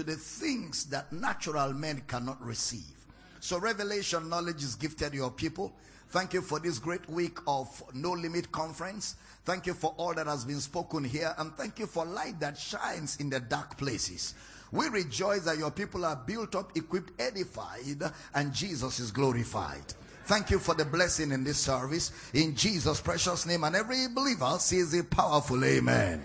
to the things that natural men cannot receive. So, revelation knowledge is gifted your people. Thank you for this great week of No Limit Conference. Thank you for all that has been spoken here. And thank you for light that shines in the dark places. We rejoice that your people are built up, equipped, edified, and Jesus is glorified. Thank you for the blessing in this service. In Jesus' precious name. And every believer says a powerful amen.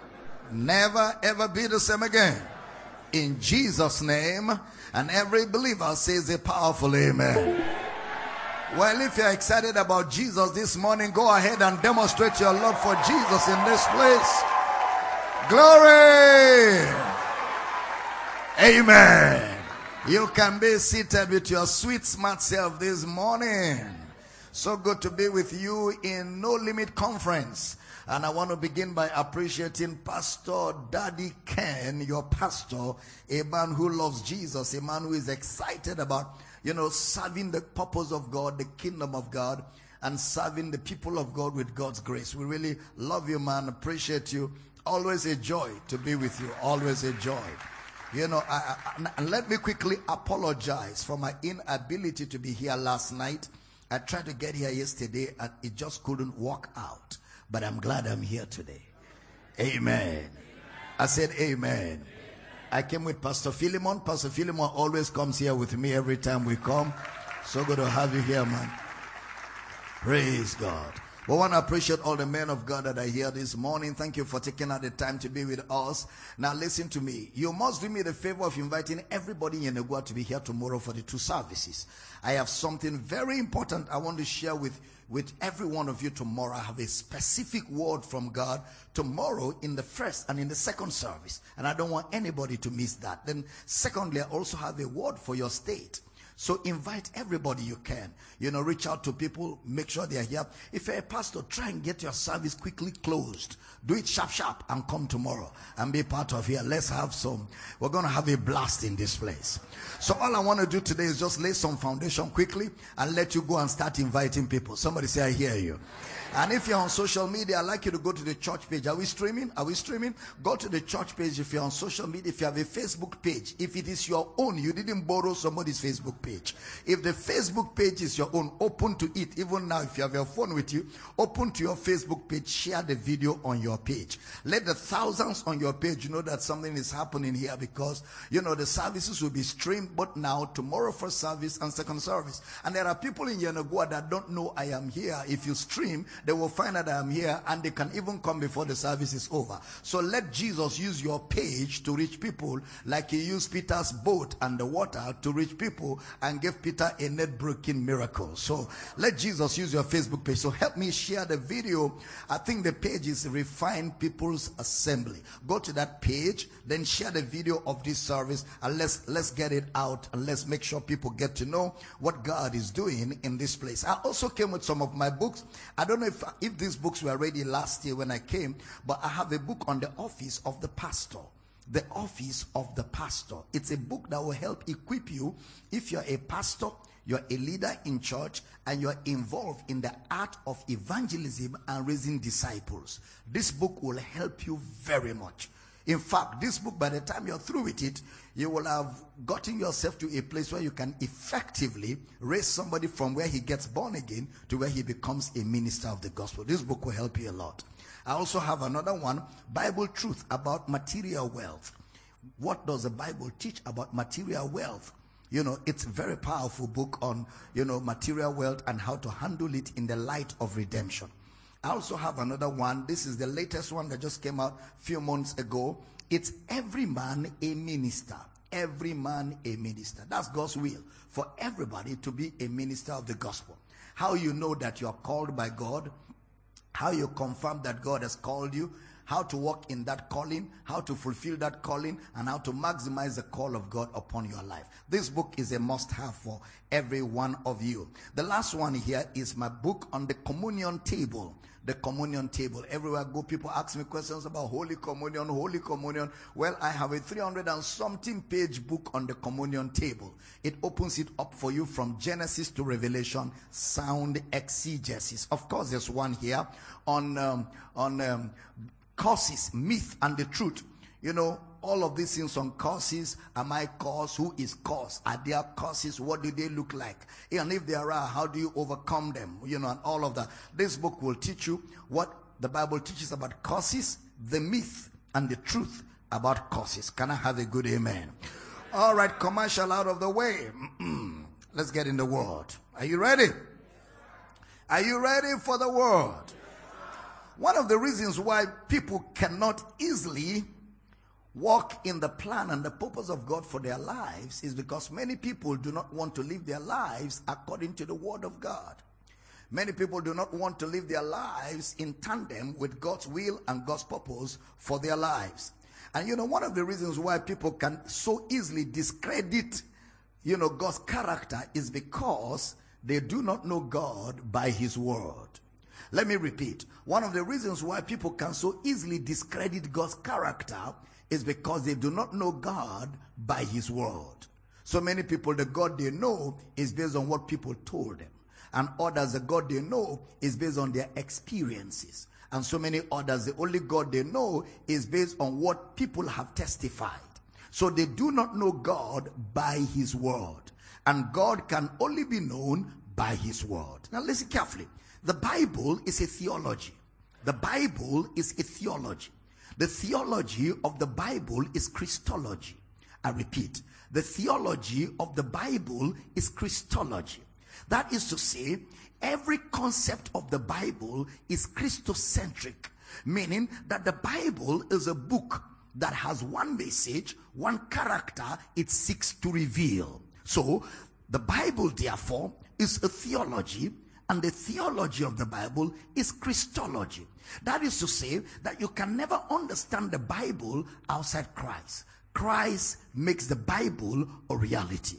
Never ever be the same again. In Jesus' name, and every believer says a powerful amen. Well, if you're excited about Jesus this morning, go ahead and demonstrate your love for Jesus in this place. Glory! Amen. You can be seated with your sweet, smart self this morning. So good to be with you in No Limit Conference. And I want to begin by appreciating Pastor Daddy Ken, your pastor, a man who loves Jesus, a man who is excited about, you know, serving the purpose of God, the kingdom of God, and serving the people of God with God's grace. We really love you, man. Appreciate you. Always a joy to be with you. Always a joy. You know, I, I, let me quickly apologize for my inability to be here last night. I tried to get here yesterday and it just couldn't work out. But I'm glad I'm here today. Amen. I said amen. I came with Pastor Philemon. Pastor Philemon always comes here with me every time we come. So good to have you here, man. Praise God. We want to appreciate all the men of God that are here this morning. Thank you for taking out the time to be with us. Now listen to me. You must do me the favor of inviting everybody in Yenagoa to be here tomorrow for the two services. I have something very important I want to share with with every one of you tomorrow. I have a specific word from God tomorrow in the first and in the second service. And I don't want anybody to miss that. Then secondly, I also have a word for your state. So invite everybody you can. You know, reach out to people, make sure they are here. If you're a pastor, try and get your service quickly closed. Do it sharp, sharp, and come tomorrow and be part of here. Let's have some. We're going to have a blast in this place. So all I want to do today is just lay some foundation quickly and let you go and start inviting people. Somebody say, I hear you. And if you're on social media, I'd like you to go to the church page. Are we streaming? Are we streaming? Go to the church page if you're on social media. If you have a Facebook page, if it is your own, you didn't borrow somebody's Facebook page. If the Facebook page is your own, open to it. Even now, if you have your phone with you, open to your Facebook page, share the video on your page. Let the thousands on your page know that something is happening here because, you know, the services will be streamed, but now, tomorrow first service and second service. And there are people in Yenagoa that don't know I am here. If you stream, they will find that I am here and they can even come before the service is over. So let Jesus use your page to reach people like he used Peter's boat and the water to reach people and give Peter a net breaking miracle. So let Jesus use your Facebook page. So help me share the video. I think the page is Refine People's Assembly. Go to that page, then share the video of this service and let's, let's get it out and let's make sure people get to know what God is doing in this place. I also came with some of my books. I don't know if, if these books were ready last year when I came, but I have a book on the office of the pastor. The office of the pastor. It's a book that will help equip you if you're a pastor, you're a leader in church, and you're involved in the art of evangelism and raising disciples. This book will help you very much. In fact, this book, by the time you're through with it, you will have gotten yourself to a place where you can effectively raise somebody from where he gets born again to where he becomes a minister of the gospel. This book will help you a lot. I also have another one, Bible Truth about material wealth. What does the Bible teach about material wealth? You know, it's a very powerful book on, you know, material wealth and how to handle it in the light of redemption. I also have another one. This is the latest one that just came out a few months ago. It's every man a minister. Every man a minister. That's God's will for everybody to be a minister of the gospel. How you know that you are called by God, how you confirm that God has called you, how to walk in that calling, how to fulfill that calling, and how to maximize the call of God upon your life. This book is a must have for every one of you. The last one here is my book on the communion table the communion table. Everywhere I go, people ask me questions about Holy Communion, Holy Communion. Well, I have a 300 and something page book on the communion table. It opens it up for you from Genesis to Revelation, sound exegesis. Of course, there's one here on, um, on um, causes, myth, and the truth. You know, all of these things on causes. Am I cause? Who is cause? Are there causes? What do they look like? And if there are, how do you overcome them? You know, and all of that. This book will teach you what the Bible teaches about causes, the myth, and the truth about causes. Can I have a good amen? All right, commercial out of the way. Let's get in the word. Are you ready? Are you ready for the word? One of the reasons why people cannot easily walk in the plan and the purpose of God for their lives is because many people do not want to live their lives according to the word of God. Many people do not want to live their lives in tandem with God's will and God's purpose for their lives. And you know, one of the reasons why people can so easily discredit, you know, God's character is because they do not know God by his word. Let me repeat. One of the reasons why people can so easily discredit God's character is because they do not know God by his word. So many people, the God they know is based on what people told them. And others, the God they know is based on their experiences. And so many others, the only God they know is based on what people have testified. So they do not know God by his word. And God can only be known by his word. Now listen carefully. The Bible is a theology. The Bible is a theology. The theology of the Bible is Christology. I repeat, the theology of the Bible is Christology. That is to say, every concept of the Bible is Christocentric, meaning that the Bible is a book that has one message, one character it seeks to reveal. So, the Bible, therefore, is a theology, and the theology of the Bible is Christology. That is to say that you can never understand the Bible outside Christ. Christ makes the Bible a reality.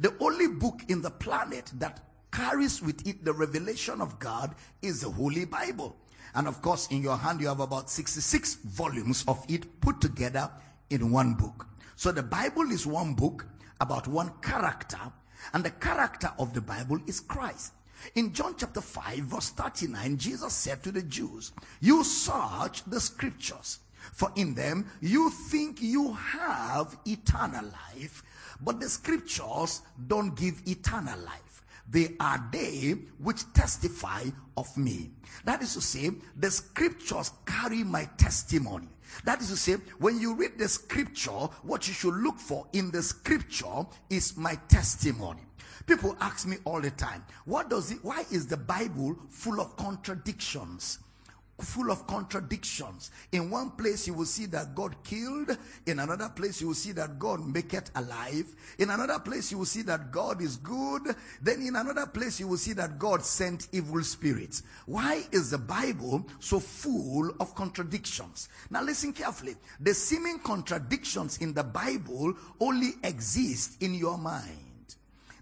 The only book in the planet that carries with it the revelation of God is the Holy Bible. And of course, in your hand, you have about 66 volumes of it put together in one book. So the Bible is one book about one character, and the character of the Bible is Christ. In John chapter 5, verse 39, Jesus said to the Jews, You search the scriptures, for in them you think you have eternal life, but the scriptures don't give eternal life. They are they which testify of me. That is to say, the scriptures carry my testimony. That is to say, when you read the scripture, what you should look for in the scripture is my testimony. People ask me all the time, what does it, why is the Bible full of contradictions? full of contradictions. In one place, you will see that God killed. In another place, you will see that God make it alive. In another place, you will see that God is good. Then in another place, you will see that God sent evil spirits. Why is the Bible so full of contradictions? Now listen carefully. The seeming contradictions in the Bible only exist in your mind.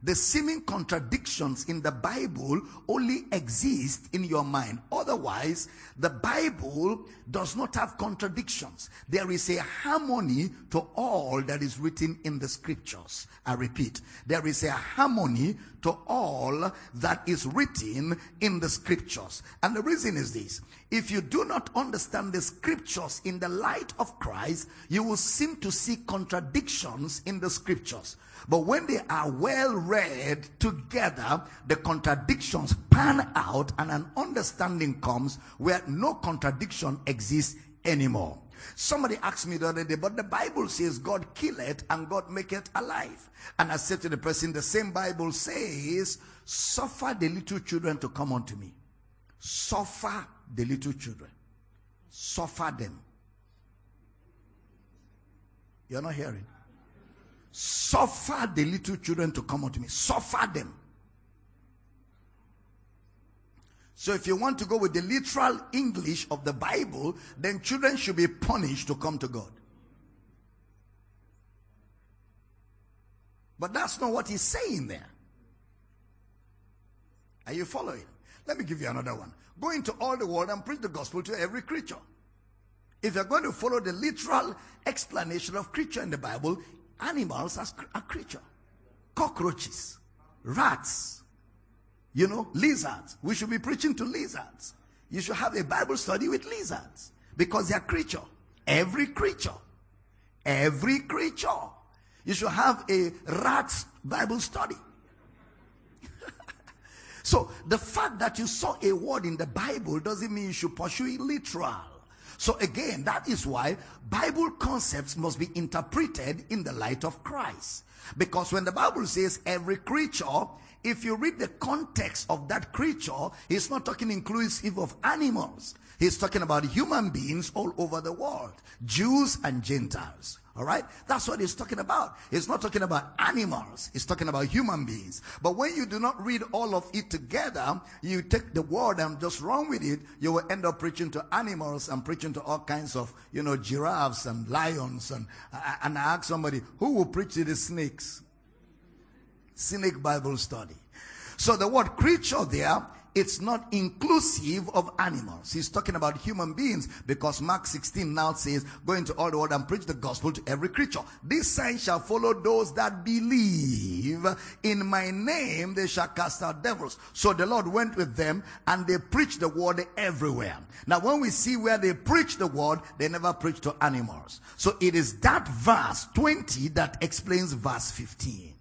The seeming contradictions in the Bible only exist in your mind. Otherwise, the Bible does not have contradictions. There is a harmony to all that is written in the scriptures. I repeat, there is a harmony to all that is written in the scriptures. And the reason is this. If you do not understand the scriptures in the light of Christ, you will seem to see contradictions in the scriptures. But when they are well read together, the contradictions pan out and an understanding comes where no contradiction exists anymore. Somebody asked me the other day, but the Bible says God kill it and God make it alive. And I said to the person, the same Bible says, suffer the little children to come unto me. Suffer the little children. Suffer them. You're not hearing? Suffer the little children to come unto me. Suffer them. So if you want to go with the literal English of the Bible, then children should be punished to come to God. But that's not what he's saying there. Are you following? Let me give you another one. Go into all the world and preach the gospel to every creature. If you're going to follow the literal explanation of creature in the Bible, animals are, a creature. Cockroaches, rats, you know, lizards. We should be preaching to lizards. You should have a Bible study with lizards because they are creature. Every creature. Every creature. You should have a rat's Bible study. so the fact that you saw a word in the Bible doesn't mean you should pursue it literal. So again, that is why Bible concepts must be interpreted in the light of Christ. Because when the Bible says every creature, if you read the context of that creature, he's not talking inclusive of animals. He's talking about human beings all over the world, Jews and Gentiles. All right? That's what he's talking about. He's not talking about animals. He's talking about human beings. But when you do not read all of it together, you take the word and just run with it, you will end up preaching to animals and preaching to all kinds of, you know, giraffes and lions. And, and I ask somebody, who will preach to the snakes? Cynic Bible study. So the word creature there it's not inclusive of animals. He's talking about human beings because Mark 16 now says, go into all the world and preach the gospel to every creature. This sign shall follow those that believe in my name, they shall cast out devils. So the Lord went with them and they preached the word everywhere. Now when we see where they preach the word, they never preach to animals. So it is that verse 20 that explains verse 15.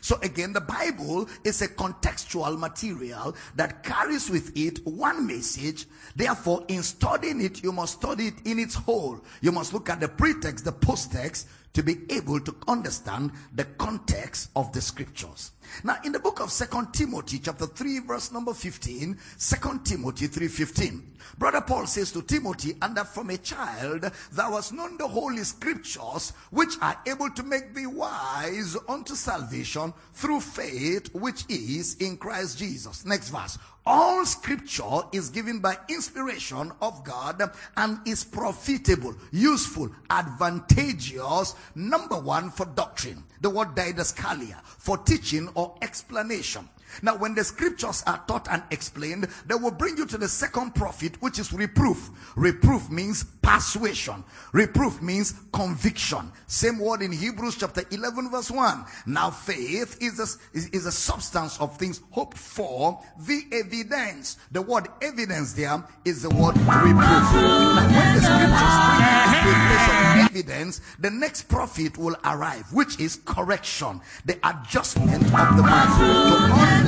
So again, the Bible is a contextual material that carries with it one message. Therefore, in studying it, you must study it in its whole. You must look at the pretext, the post-text, to be able to understand the context of the scriptures. Now, in the book of Second Timothy, chapter 3, verse number 15, 2 Timothy 3.15, Brother Paul says to Timothy, and that from a child thou hast known the holy scriptures, which are able to make thee wise unto salvation through faith, which is in Christ Jesus. Next verse. All scripture is given by inspiration of God and is profitable, useful, advantageous, number one for doctrine. The word didaskalia, for teaching or explanation. Now, when the scriptures are taught and explained, they will bring you to the second profit, which is reproof. Reproof means persuasion. Reproof means conviction. Same word in Hebrews chapter 11 verse 1. Now, faith is a, is, is a substance of things hoped for, the evidence. The word evidence there is the word reproof. Now, when the scriptures bring you to place of evidence, the next profit will arrive, which is correction, the adjustment of the mind.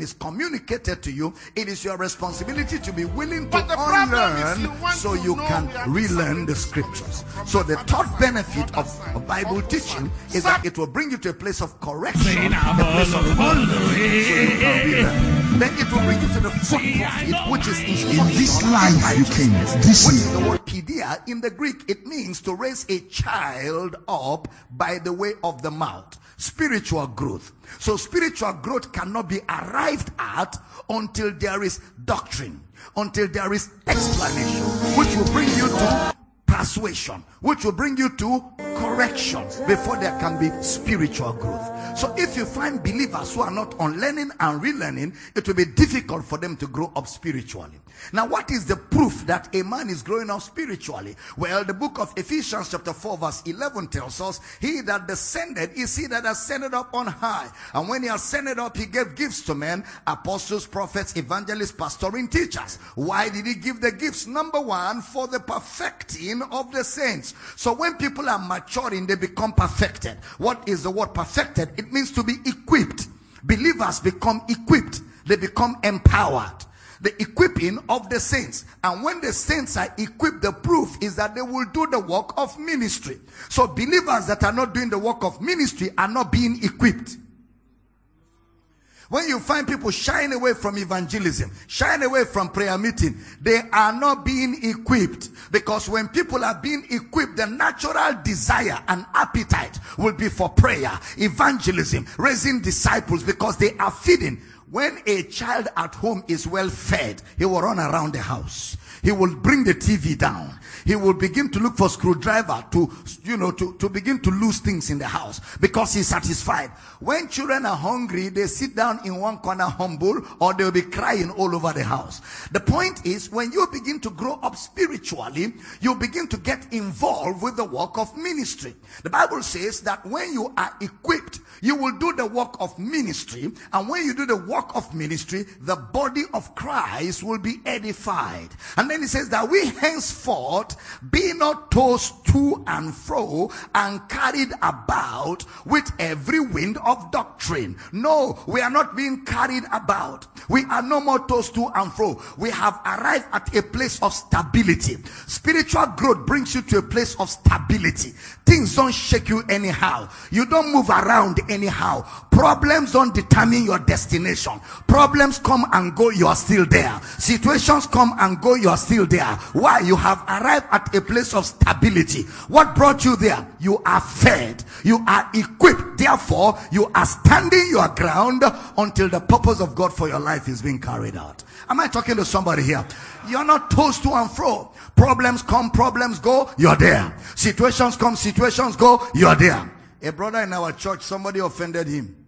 Is communicated to you, it is your responsibility to be willing to unlearn so you can relearn the scriptures. So the third benefit of, of Bible teaching is that it will bring you to a place of correction, a place of so you can relearn. Then it will bring you to the fourth profit, which is in this life you came, this which is the word paideia. In the Greek, it means to raise a child up by the way of the mouth. Spiritual growth. So spiritual growth cannot be arrived at until there is doctrine, until there is explanation, which will bring you to persuasion, which will bring you to correction before there can be spiritual growth. So if you find believers who are not on learning and relearning, it will be difficult for them to grow up spiritually. Now, what is the proof that a man is growing up spiritually? Well, the book of Ephesians chapter 4 verse 11 tells us, he that descended is he that ascended up on high. And when he ascended up, he gave gifts to men, apostles, prophets, evangelists, pastoring, teachers. Why did he give the gifts? Number one, for the perfecting of the saints. So when people are maturing, they become perfected. What is the word perfected? It means to be equipped. Believers become equipped. They become empowered the equipping of the saints. And when the saints are equipped, the proof is that they will do the work of ministry. So believers that are not doing the work of ministry are not being equipped. When you find people shying away from evangelism, shying away from prayer meeting, they are not being equipped. Because when people are being equipped, the natural desire and appetite will be for prayer, evangelism, raising disciples because they are feeding. When a child at home is well fed, he will run around the house. He will bring the TV down he will begin to look for screwdriver to, you know, to, to begin to lose things in the house because he's satisfied. When children are hungry, they sit down in one corner humble or they'll be crying all over the house. The point is when you begin to grow up spiritually, you begin to get involved with the work of ministry. The Bible says that when you are equipped, you will do the work of ministry. And when you do the work of ministry, the body of Christ will be edified. And then he says that we henceforth be not tossed to and fro and carried about with every wind of doctrine. No, we are not being carried about. We are no more tossed to and fro. We have arrived at a place of stability. Spiritual growth brings you to a place of stability. Things don't shake you anyhow. You don't move around anyhow. Problems don't determine your destination. Problems come and go, you are still there. Situations come and go, you are still there. Why? You have arrived at a place of stability. What brought you there? You are fed. You are equipped. Therefore, you are standing your ground until the purpose of God for your life is being carried out. Am I talking to somebody here? You're not tossed to and fro. Problems come, problems go, you're there. Situations come, situations go, you're there. A brother in our church, somebody offended him.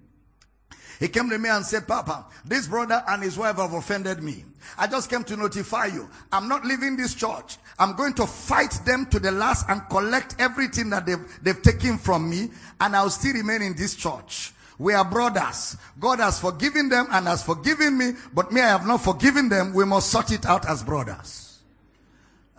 He came to me and said, Papa, this brother and his wife have offended me. I just came to notify you. I'm not leaving this church. I'm going to fight them to the last and collect everything that they've, they've taken from me and I'll still remain in this church. We are brothers. God has forgiven them and has forgiven me, but me, I have not forgiven them. We must sort it out as brothers.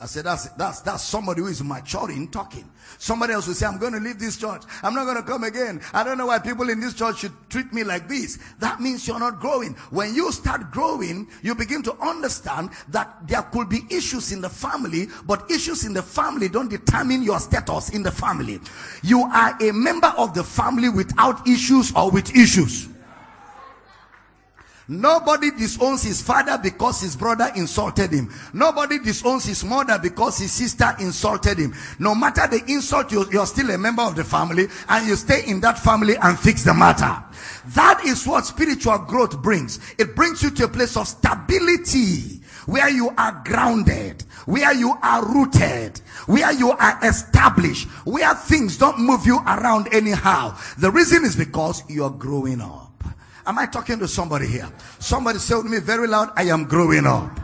I said, that's, that's, that's somebody who is maturing talking. Somebody else will say, I'm going to leave this church. I'm not going to come again. I don't know why people in this church should treat me like this. That means you're not growing. When you start growing, you begin to understand that there could be issues in the family, but issues in the family don't determine your status in the family. You are a member of the family without issues or with issues. Nobody disowns his father because his brother insulted him. Nobody disowns his mother because his sister insulted him. No matter the insult, you're still a member of the family and you stay in that family and fix the matter. That is what spiritual growth brings. It brings you to a place of stability where you are grounded, where you are rooted, where you are established, where things don't move you around anyhow. The reason is because you're growing up. Am I talking to somebody here? Somebody say to me very loud, I am growing up.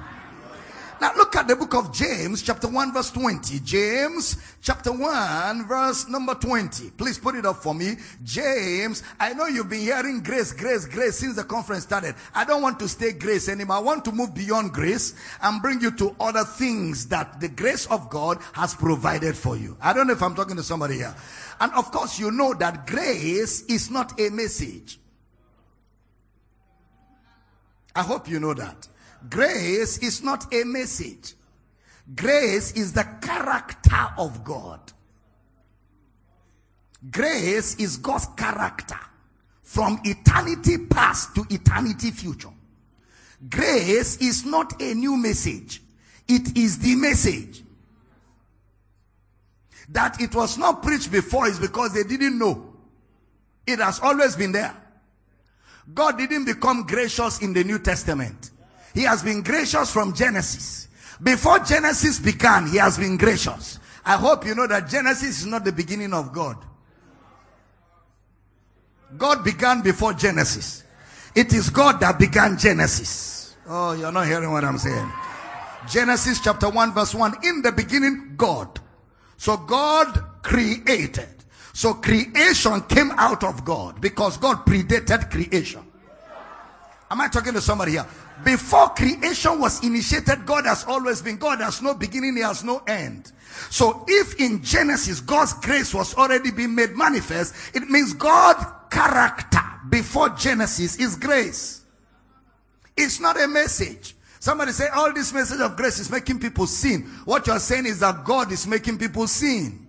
Now look at the book of James, chapter 1, verse 20. James, chapter 1, verse number 20. Please put it up for me. James, I know you've been hearing grace, grace, grace since the conference started. I don't want to stay grace anymore. I want to move beyond grace and bring you to other things that the grace of God has provided for you. I don't know if I'm talking to somebody here. And of course, you know that grace is not a message. I hope you know that. Grace is not a message. Grace is the character of God. Grace is God's character from eternity past to eternity future. Grace is not a new message. It is the message. That it was not preached before is because they didn't know. It has always been there. God didn't become gracious in the New Testament. He has been gracious from Genesis. Before Genesis began, he has been gracious. I hope you know that Genesis is not the beginning of God. God began before Genesis. It is God that began Genesis. Oh, you're not hearing what I'm saying. Genesis chapter 1 verse 1. In the beginning, God. So God created. So creation came out of God because God predated creation. Am I talking to somebody here? Before creation was initiated, God has always been. God has no beginning, He has no end. So if in Genesis God's grace was already being made manifest, it means God's character before Genesis is grace. It's not a message. Somebody say, all this message of grace is making people sin. What you're saying is that God is making people sin.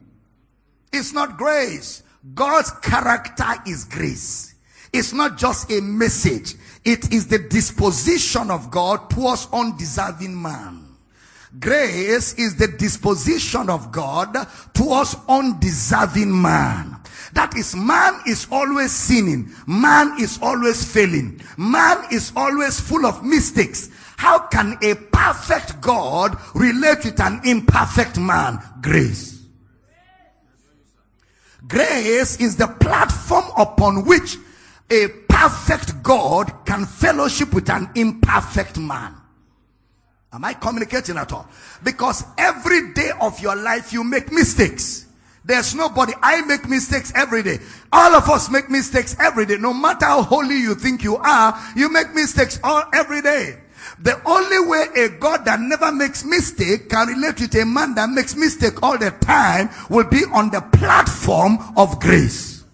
It's not grace. God's character is grace. It's not just a message. It is the disposition of God towards undeserving man. Grace is the disposition of God towards undeserving man. That is, man is always sinning. Man is always failing. Man is always full of mistakes. How can a perfect God relate with an imperfect man? Grace. Grace is the platform upon which a perfect God can fellowship with an imperfect man. Am I communicating at all? Because every day of your life you make mistakes. There's nobody. I make mistakes every day. All of us make mistakes every day. No matter how holy you think you are, you make mistakes all every day. The only way a God that never makes mistake can relate with a man that makes mistake all the time will be on the platform of grace.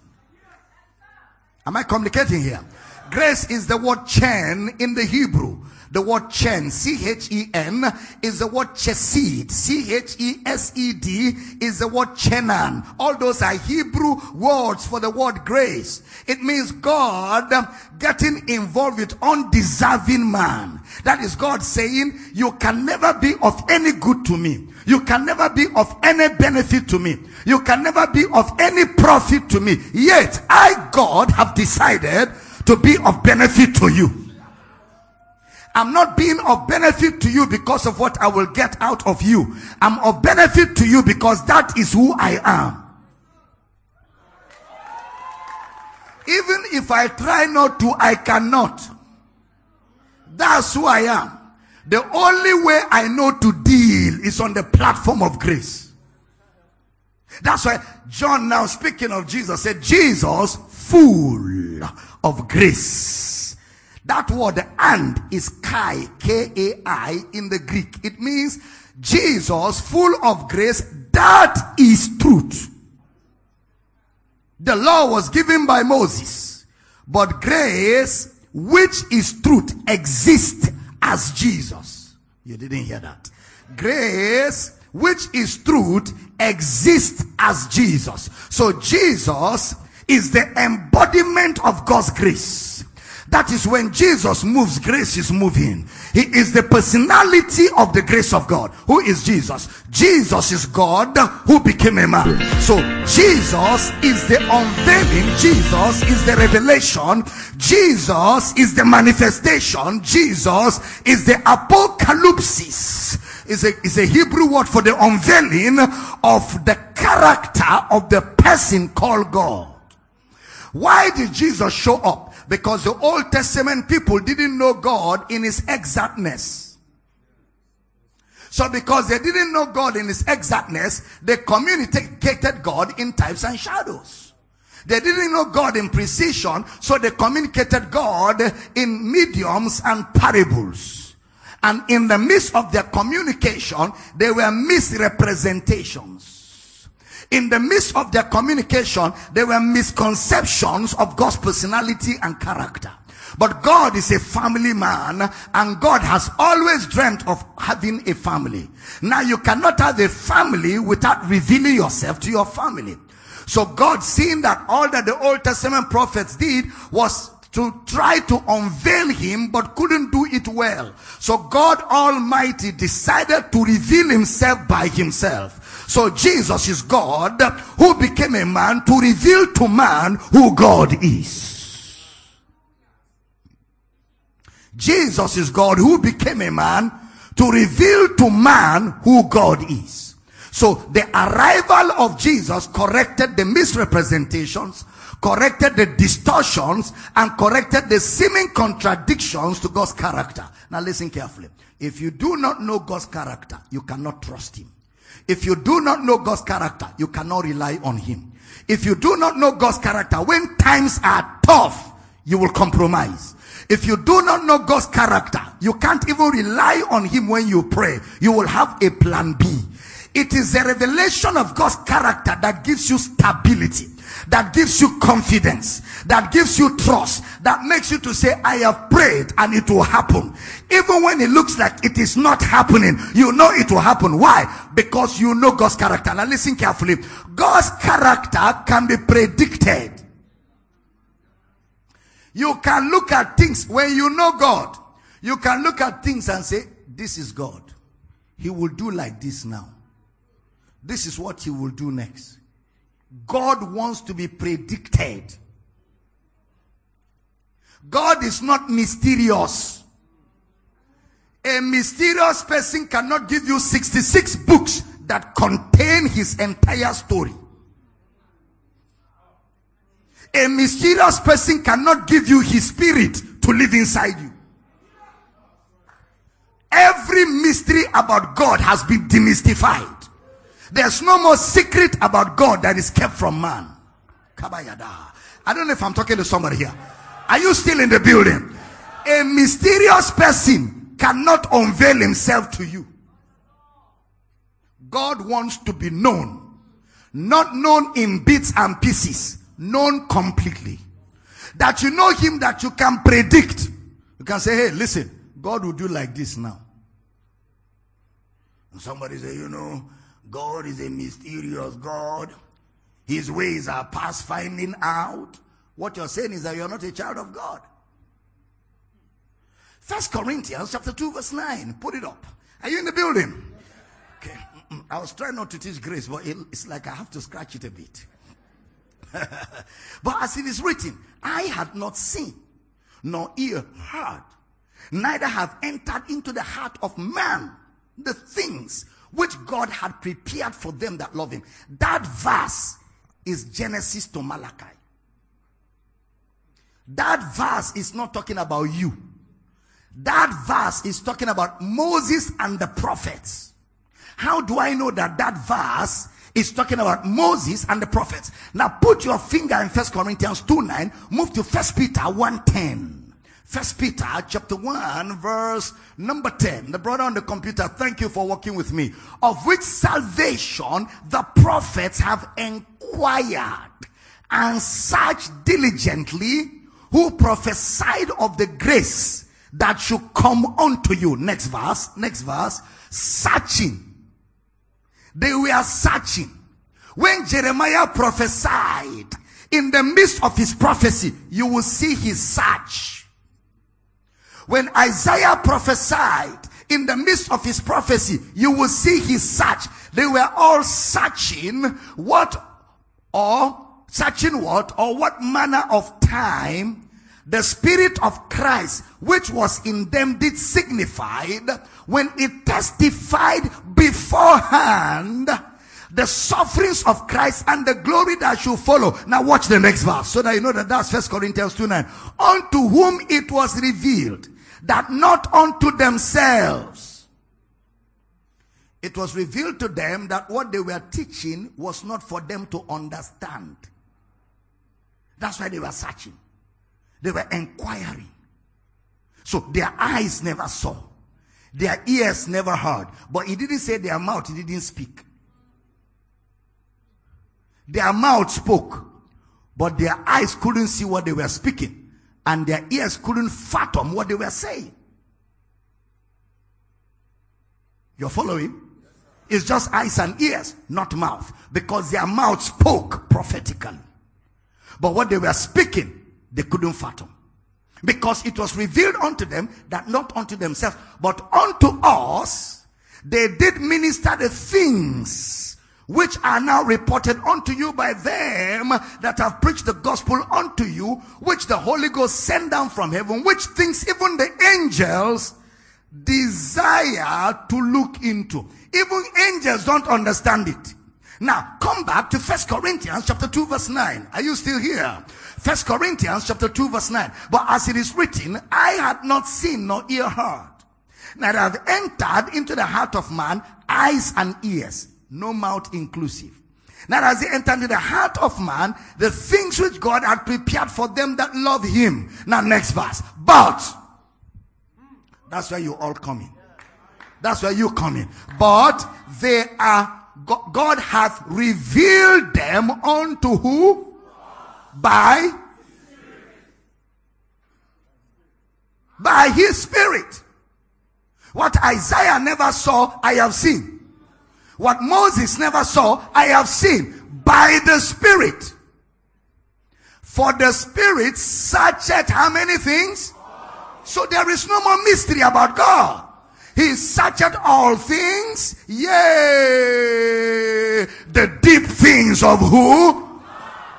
Am I communicating here? Grace is the word chen in the Hebrew. The word chen, C-H-E-N, is the word chesed. C-H-E-S-E-D is the word chenan. All those are Hebrew words for the word grace. It means God getting involved with undeserving man. That is God saying, you can never be of any good to me. You can never be of any benefit to me. You can never be of any profit to me. Yet I, God, have decided to be of benefit to you. I'm not being of benefit to you because of what I will get out of you. I'm of benefit to you because that is who I am. Even if I try not to, I cannot. That's who I am. The only way I know to deal is on the platform of grace. That's why John now speaking of Jesus said, Jesus full of grace. That word and is kai, K-A-I in the Greek. It means Jesus full of grace. That is truth. The law was given by Moses, but grace, which is truth, exists as Jesus. You didn't hear that. Grace, which is truth, exists as Jesus. So Jesus is the embodiment of God's grace. That is when Jesus moves, grace is moving. He is the personality of the grace of God. Who is Jesus? Jesus is God who became a man. So Jesus is the unveiling. Jesus is the revelation. Jesus is the manifestation. Jesus is the apocalypse. Is a, is a Hebrew word for the unveiling of the character of the person called God. Why did Jesus show up? Because the Old Testament people didn't know God in his exactness. So because they didn't know God in his exactness, they communicated God in types and shadows. They didn't know God in precision, so they communicated God in mediums and parables. And in the midst of their communication, they were misrepresentations. In the midst of their communication, there were misconceptions of God's personality and character. But God is a family man and God has always dreamt of having a family. Now you cannot have a family without revealing yourself to your family. So God seeing that all that the Old Testament prophets did was to try to unveil him but couldn't do it well. So God Almighty decided to reveal himself by himself. So Jesus is God who became a man to reveal to man who God is. Jesus is God who became a man to reveal to man who God is. So the arrival of Jesus corrected the misrepresentations, corrected the distortions, and corrected the seeming contradictions to God's character. Now listen carefully. If you do not know God's character, you cannot trust him. If you do not know God's character, you cannot rely on him. If you do not know God's character, when times are tough, you will compromise. If you do not know God's character, you can't even rely on him when you pray. You will have a plan B. It is the revelation of God's character that gives you stability that gives you confidence, that gives you trust, that makes you to say, I have prayed and it will happen. Even when it looks like it is not happening, you know it will happen. Why? Because you know God's character. Now listen carefully. God's character can be predicted. You can look at things when you know God. You can look at things and say, This is God. He will do like this now. This is what he will do next. God wants to be predicted. God is not mysterious. A mysterious person cannot give you 66 books that contain his entire story. A mysterious person cannot give you his spirit to live inside you. Every mystery about God has been demystified. There's no more secret about God that is kept from man. Kabayada. I don't know if I'm talking to somebody here. Are you still in the building? A mysterious person cannot unveil himself to you. God wants to be known, not known in bits and pieces, known completely. That you know him, that you can predict. You can say, hey, listen, God will do like this now. And somebody say, you know, God is a mysterious God. His ways are past finding out. What you're saying is that you're not a child of God. First Corinthians chapter 2 verse 9. Put it up. Are you in the building? Okay. I was trying not to teach grace, but it's like I have to scratch it a bit. but as it is written, I had not seen, nor ear heard, neither have entered into the heart of man the things which God had prepared for them that love him. That verse is Genesis to Malachi. That verse is not talking about you. That verse is talking about Moses and the prophets. How do I know that that verse is talking about Moses and the prophets? Now put your finger in First Corinthians 2 9, move to First Peter 1 10. First Peter chapter 1 verse number 10. The brother on the computer, thank you for working with me. Of which salvation the prophets have inquired and searched diligently who prophesied of the grace that should come unto you. Next verse, next verse. Searching. They were searching. When Jeremiah prophesied, in the midst of his prophecy, you will see his search when Isaiah prophesied, in the midst of his prophecy, you will see his search. They were all searching what or searching what or what manner of time the spirit of Christ which was in them did signify when it testified beforehand the sufferings of Christ and the glory that should follow. Now watch the next verse so that you know that that's First Corinthians 2 9. Unto whom it was revealed that not unto themselves. It was revealed to them that what they were teaching was not for them to understand. That's why they were searching. They were inquiring. So their eyes never saw. Their ears never heard. But he didn't say their mouth, he didn't speak. Their mouth spoke, but their eyes couldn't see what they were speaking and their ears couldn't fathom what they were saying. You're following? It's just eyes and ears, not mouth, because their mouth spoke prophetically. But what they were speaking, they couldn't fathom. Because it was revealed unto them that not unto themselves, but unto us, they did minister the things which are now reported unto you by them that have preached the gospel unto you, which the Holy Ghost sent down from heaven, which things even the angels desire to look into. Even angels don't understand it. Now, come back to First Corinthians chapter 2 verse 9. Are you still here? First Corinthians chapter 2 verse 9. But as it is written, I had not seen nor ear heard, neither have entered into the heart of man eyes and ears no mouth inclusive. Now, as he entered into the heart of man, the things which God had prepared for them that love him. Now, next verse. But, that's where you all come in. That's where you come in. But they are, God hath revealed them unto who? By? By his spirit. What Isaiah never saw, I have seen. What Moses never saw, I have seen by the Spirit. For the spirit searcheth how many things? So there is no more mystery about God. He searcheth all things, yea, the deep things of who?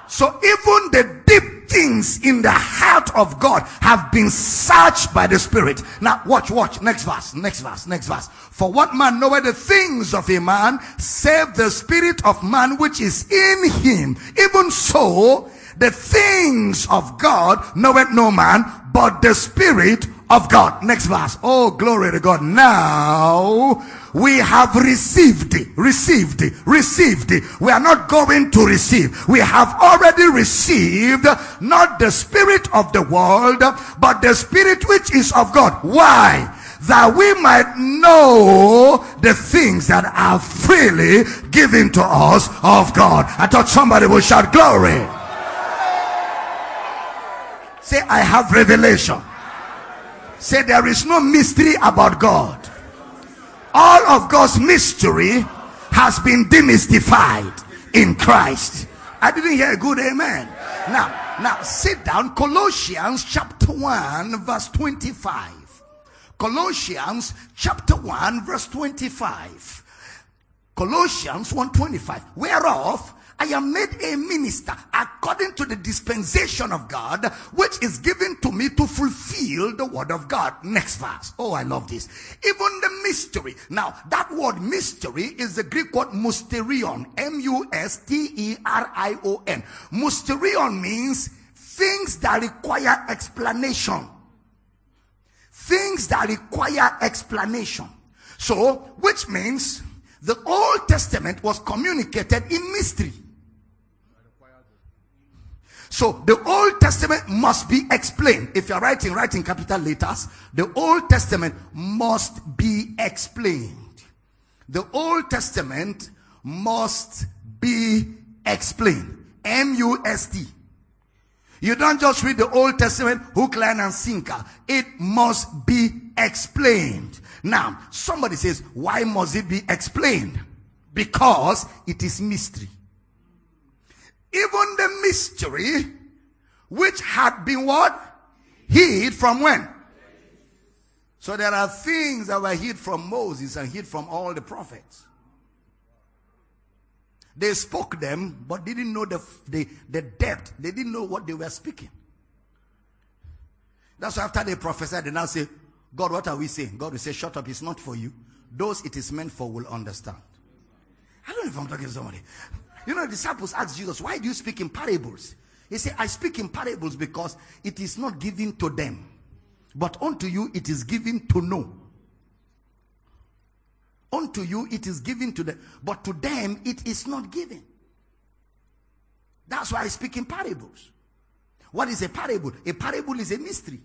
So even the deep things in the heart of God have been searched by the Spirit. Now watch, watch, next verse, next verse, next verse. For what man knoweth the things of a man, save the spirit of man which is in him. Even so, the things of God knoweth no man, but the Spirit of God. Next verse. Oh, glory to God. Now we have received, received, received. We are not going to receive. We have already received not the spirit of the world, but the spirit which is of God. Why? That we might know the things that are freely given to us of God. I thought somebody would shout glory. Say, I have revelation. Say, there is no mystery about God. All of God's mystery has been demystified in Christ. I didn't hear a good amen. Now, now sit down. Colossians chapter 1, verse 25. Colossians chapter 1, verse 25. Colossians 1:25. Whereof I am made a minister according to the dispensation of God, which is given to me to fulfill the word of God. Next verse. Oh, I love this. Even the mystery. Now, that word mystery is the Greek word mysterion. M-U-S-T-E-R-I-O-N. Mysterion means things that require explanation. Things that require explanation. So, which means the Old Testament was communicated in mystery. So the Old Testament must be explained. If you're writing, writing capital letters, the Old Testament must be explained. The Old Testament must be explained. M-U-S-T. You don't just read the Old Testament, hook, line, and sinker. It must be explained. Now, somebody says, why must it be explained? Because it is mystery even the mystery which had been what? Hid from when? So there are things that were hid from Moses and hid from all the prophets. They spoke them, but didn't know the, the, the depth. They didn't know what they were speaking. That's why after they prophesied, they now say, God, what are we saying? God will say, shut up, it's not for you. Those it is meant for will understand. I don't know if I'm talking to somebody. You know, the disciples asked Jesus, Why do you speak in parables? He said, I speak in parables because it is not given to them, but unto you it is given to know. Unto you it is given to them, but to them it is not given. That's why I speak in parables. What is a parable? A parable is a mystery.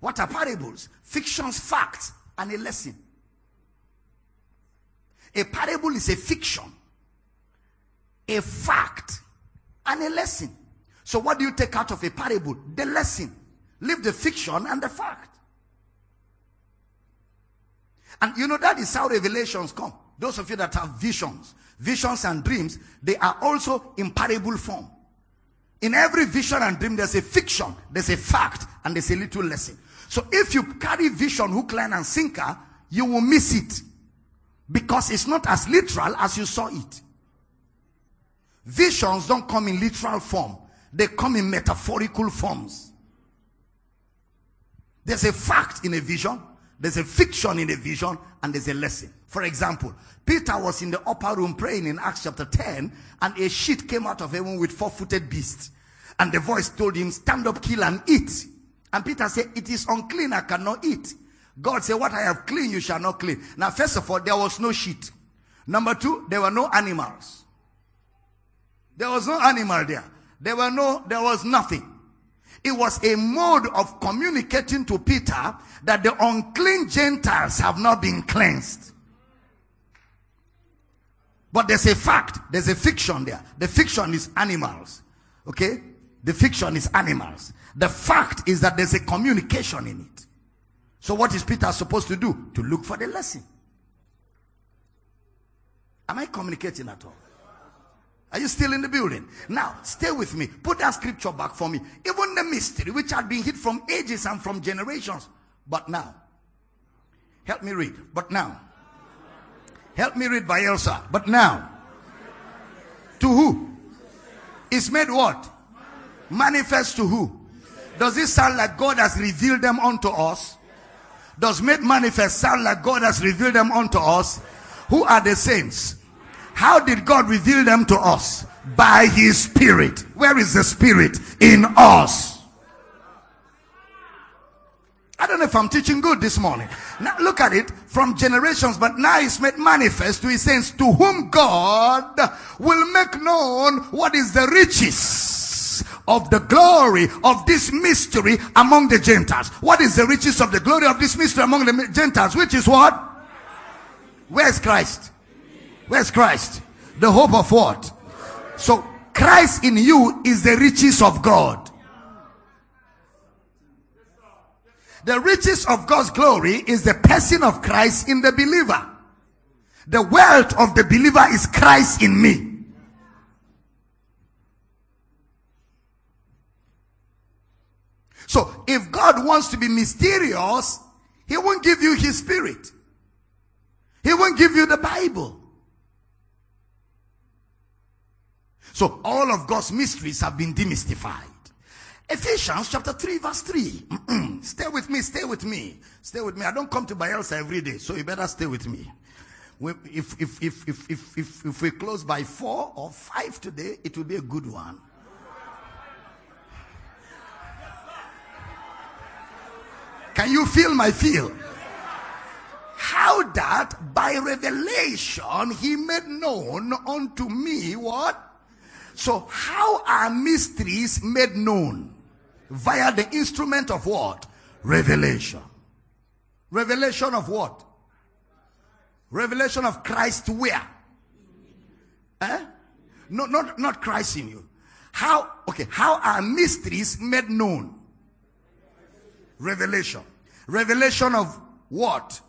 What are parables? Fictions, facts, and a lesson. A parable is a fiction, a fact, and a lesson. So, what do you take out of a parable? The lesson. Leave the fiction and the fact. And you know, that is how revelations come. Those of you that have visions, visions and dreams, they are also in parable form. In every vision and dream, there's a fiction, there's a fact, and there's a little lesson. So if you carry vision, hook, line, and sinker, you will miss it. Because it's not as literal as you saw it. Visions don't come in literal form. They come in metaphorical forms. There's a fact in a vision. There's a fiction in a vision and there's a lesson. For example, Peter was in the upper room praying in Acts chapter 10 and a sheet came out of heaven with four-footed beasts. And the voice told him, stand up, kill and eat. And Peter said, it is unclean, I cannot eat. God said, What I have clean, you shall not clean. Now, first of all, there was no sheet. Number two, there were no animals. There was no animal there. There were no, there was nothing. It was a mode of communicating to Peter that the unclean Gentiles have not been cleansed. But there's a fact, there's a fiction there. The fiction is animals. Okay? The fiction is animals. The fact is that there's a communication in it. So what is Peter supposed to do? To look for the lesson. Am I communicating at all? Are you still in the building? Now, stay with me. Put that scripture back for me. Even the mystery which had been hid from ages and from generations. But now, help me read. But now, help me read Bayelsa. But now, to who? Is made what? Manifest to who? Does it sound like God has revealed them unto us? Does made manifest sound like God has revealed them unto us? Who are the saints? How did God reveal them to us? By his spirit. Where is the spirit? In us. I don't know if I'm teaching good this morning. Now look at it from generations, but now it's made manifest to his saints to whom God will make known what is the of the glory of this mystery among the Gentiles. What is the riches of the glory of this mystery among the Gentiles? Which is what? Where's Christ? Where's Christ? The hope of what? So Christ in you is the riches of God. The riches of God's glory is the person of Christ in the believer. The wealth of the believer is Christ in me. So if God wants to be mysterious, he won't give you his spirit. He won't give you the Bible. So all of God's mysteries have been demystified. Ephesians chapter 3 verse 3. stay with me, stay with me. Stay with me. I don't come to Bayelsa every day, so you better stay with me. If, if, if, if, if, if, if we close by 4 or 5 today, it will be a good one. Can you feel my feel? How that by revelation he made known unto me what? So how are mysteries made known? Via the instrument of what? Revelation. Revelation of what? Revelation of Christ where? Eh? No, not, not Christ in you. How, okay, how are mysteries made known? Revelation. Revelation of what?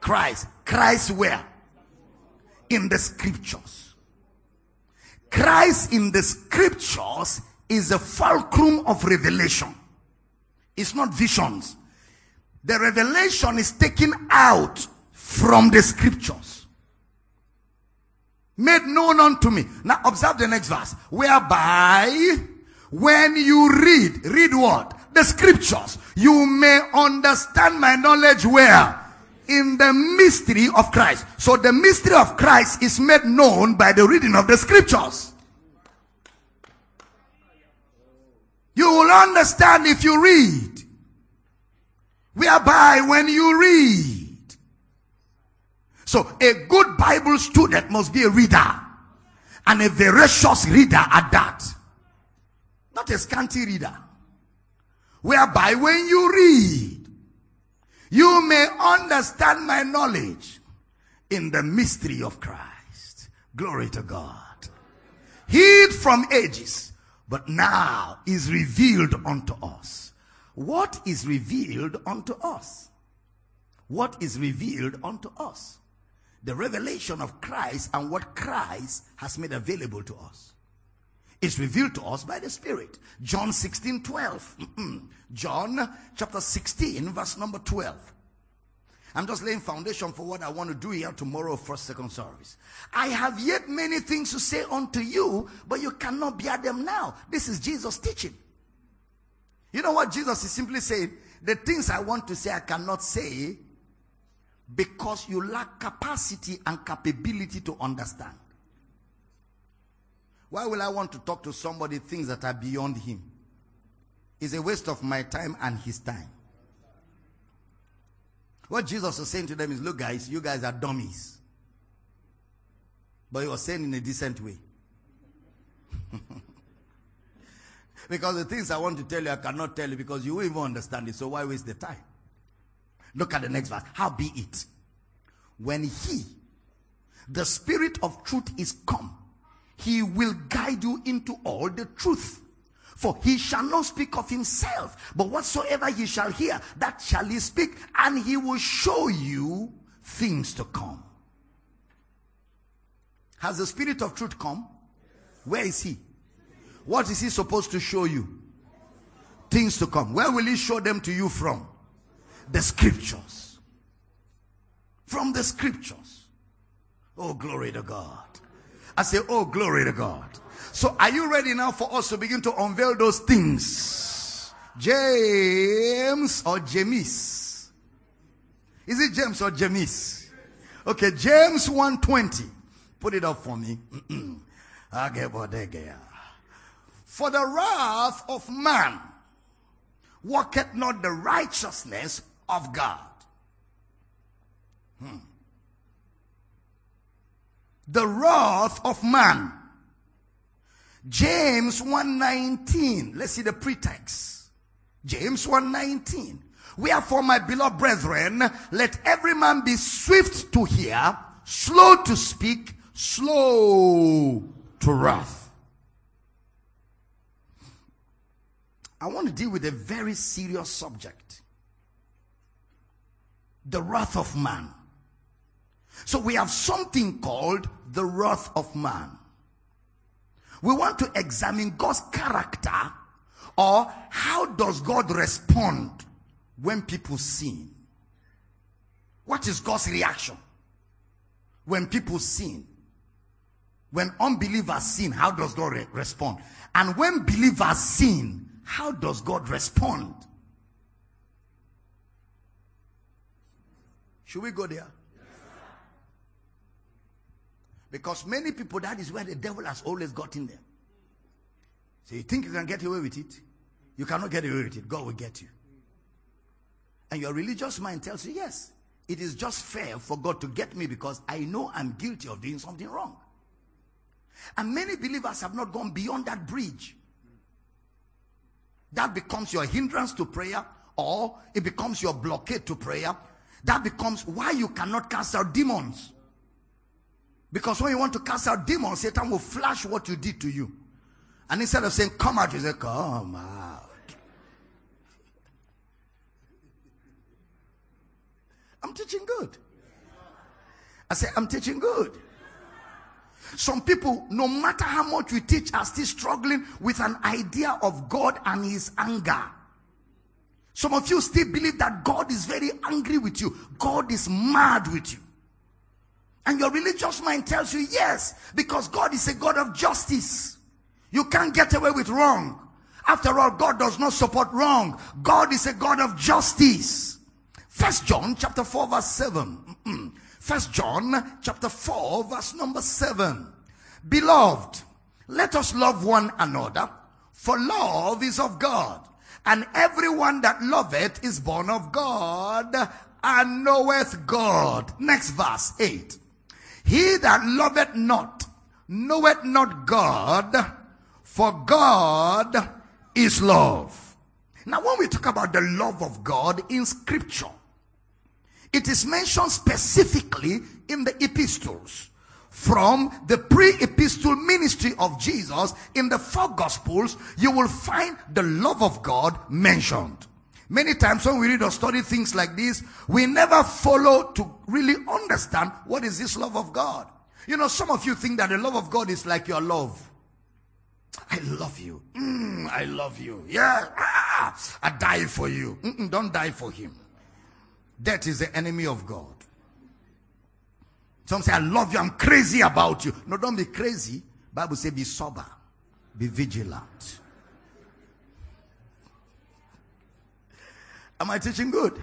Christ. Christ where? In the scriptures. Christ in the scriptures is a fulcrum of revelation. It's not visions. The revelation is taken out from the scriptures. Made known unto me. Now observe the next verse. Whereby when you read, read what? The scriptures. You may understand my knowledge where? In the mystery of Christ. So the mystery of Christ is made known by the reading of the scriptures. You will understand if you read. Whereby when you read. So a good Bible student must be a reader. And a voracious reader at that. Not a scanty reader. Whereby when you read, you may understand my knowledge in the mystery of Christ. Glory to God. Hid from ages but now is revealed unto us. What is revealed unto us? What is revealed unto us? The revelation of Christ and what Christ has made available to us. It's revealed to us by the Spirit. John 16, 12. John chapter 16, verse number 12. I'm just laying foundation for what I want to do here tomorrow, first, second service. I have yet many things to say unto you, but you cannot bear them now. This is Jesus teaching. You know what Jesus is simply saying? The things I want to say, I cannot say because you lack capacity and capability to understand. Why will I want to talk to somebody things that are beyond him? It's a waste of my time and his time. What Jesus was saying to them is, look guys, you guys are dummies. But he was saying in a decent way. because the things I want to tell you, I cannot tell you because you won't even understand it. So why waste the time? Look at the next verse. How be it? When he, the spirit of truth is come, he will guide you into all the truth. For he shall not speak of himself, but whatsoever he shall hear, that shall he speak, and he will show you things to come. Has the Spirit of truth come? Where is He? What is He supposed to show you? Things to come. Where will He show them to you from? The scriptures. From the scriptures. Oh, glory to God. I say, Oh, glory to God. So, are you ready now for us to begin to unveil those things? James or James? Is it James or James? Okay, James 120. Put it up for me. for the wrath of man worketh not the righteousness of God. Hmm. The wrath of man. James 119. Let's see the pretext. James 119. Wherefore, my beloved brethren, let every man be swift to hear, slow to speak, slow to wrath. I want to deal with a very serious subject the wrath of man. So we have something called the wrath of man. We want to examine God's character or how does God respond when people sin? What is God's reaction when people sin? When unbelievers sin, how does God re- respond? And when believers sin, how does God respond? Should we go there? Because many people, that is where the devil has always gotten them. So you think you can get away with it? You cannot get away with it. God will get you. And your religious mind tells you, yes, it is just fair for God to get me because I know I'm guilty of doing something wrong. And many believers have not gone beyond that bridge. That becomes your hindrance to prayer, or it becomes your blockade to prayer. That becomes why you cannot cast out demons. Because when you want to cast out demons, Satan will flash what you did to you. And instead of saying, Come out, you say, Come out. I'm teaching good. I say, I'm teaching good. Some people, no matter how much we teach, are still struggling with an idea of God and his anger. Some of you still believe that God is very angry with you. God is mad with you. And your religious mind tells you yes, because God is a God of justice. You can't get away with wrong. After all, God does not support wrong. God is a God of justice. First John chapter 4 verse 7. First John chapter 4 verse number 7. Beloved, let us love one another, for love is of God. And everyone that loveth is born of God and knoweth God. Next verse 8. He that loveth not knoweth not God, for God is love. Now, when we talk about the love of God in scripture, it is mentioned specifically in the epistles. From the pre-epistle ministry of Jesus in the four gospels, you will find the love of God mentioned. Many times when we read or study things like this, we never follow to really understand what is this love of God. You know, some of you think that the love of God is like your love. I love you. Mm, I love you. Yeah. Ah, I die for you. Mm-mm, don't die for him. Death is the enemy of God. Some say, I love you. I'm crazy about you. No, don't be crazy. Bible say, be sober. Be vigilant. Am I teaching good?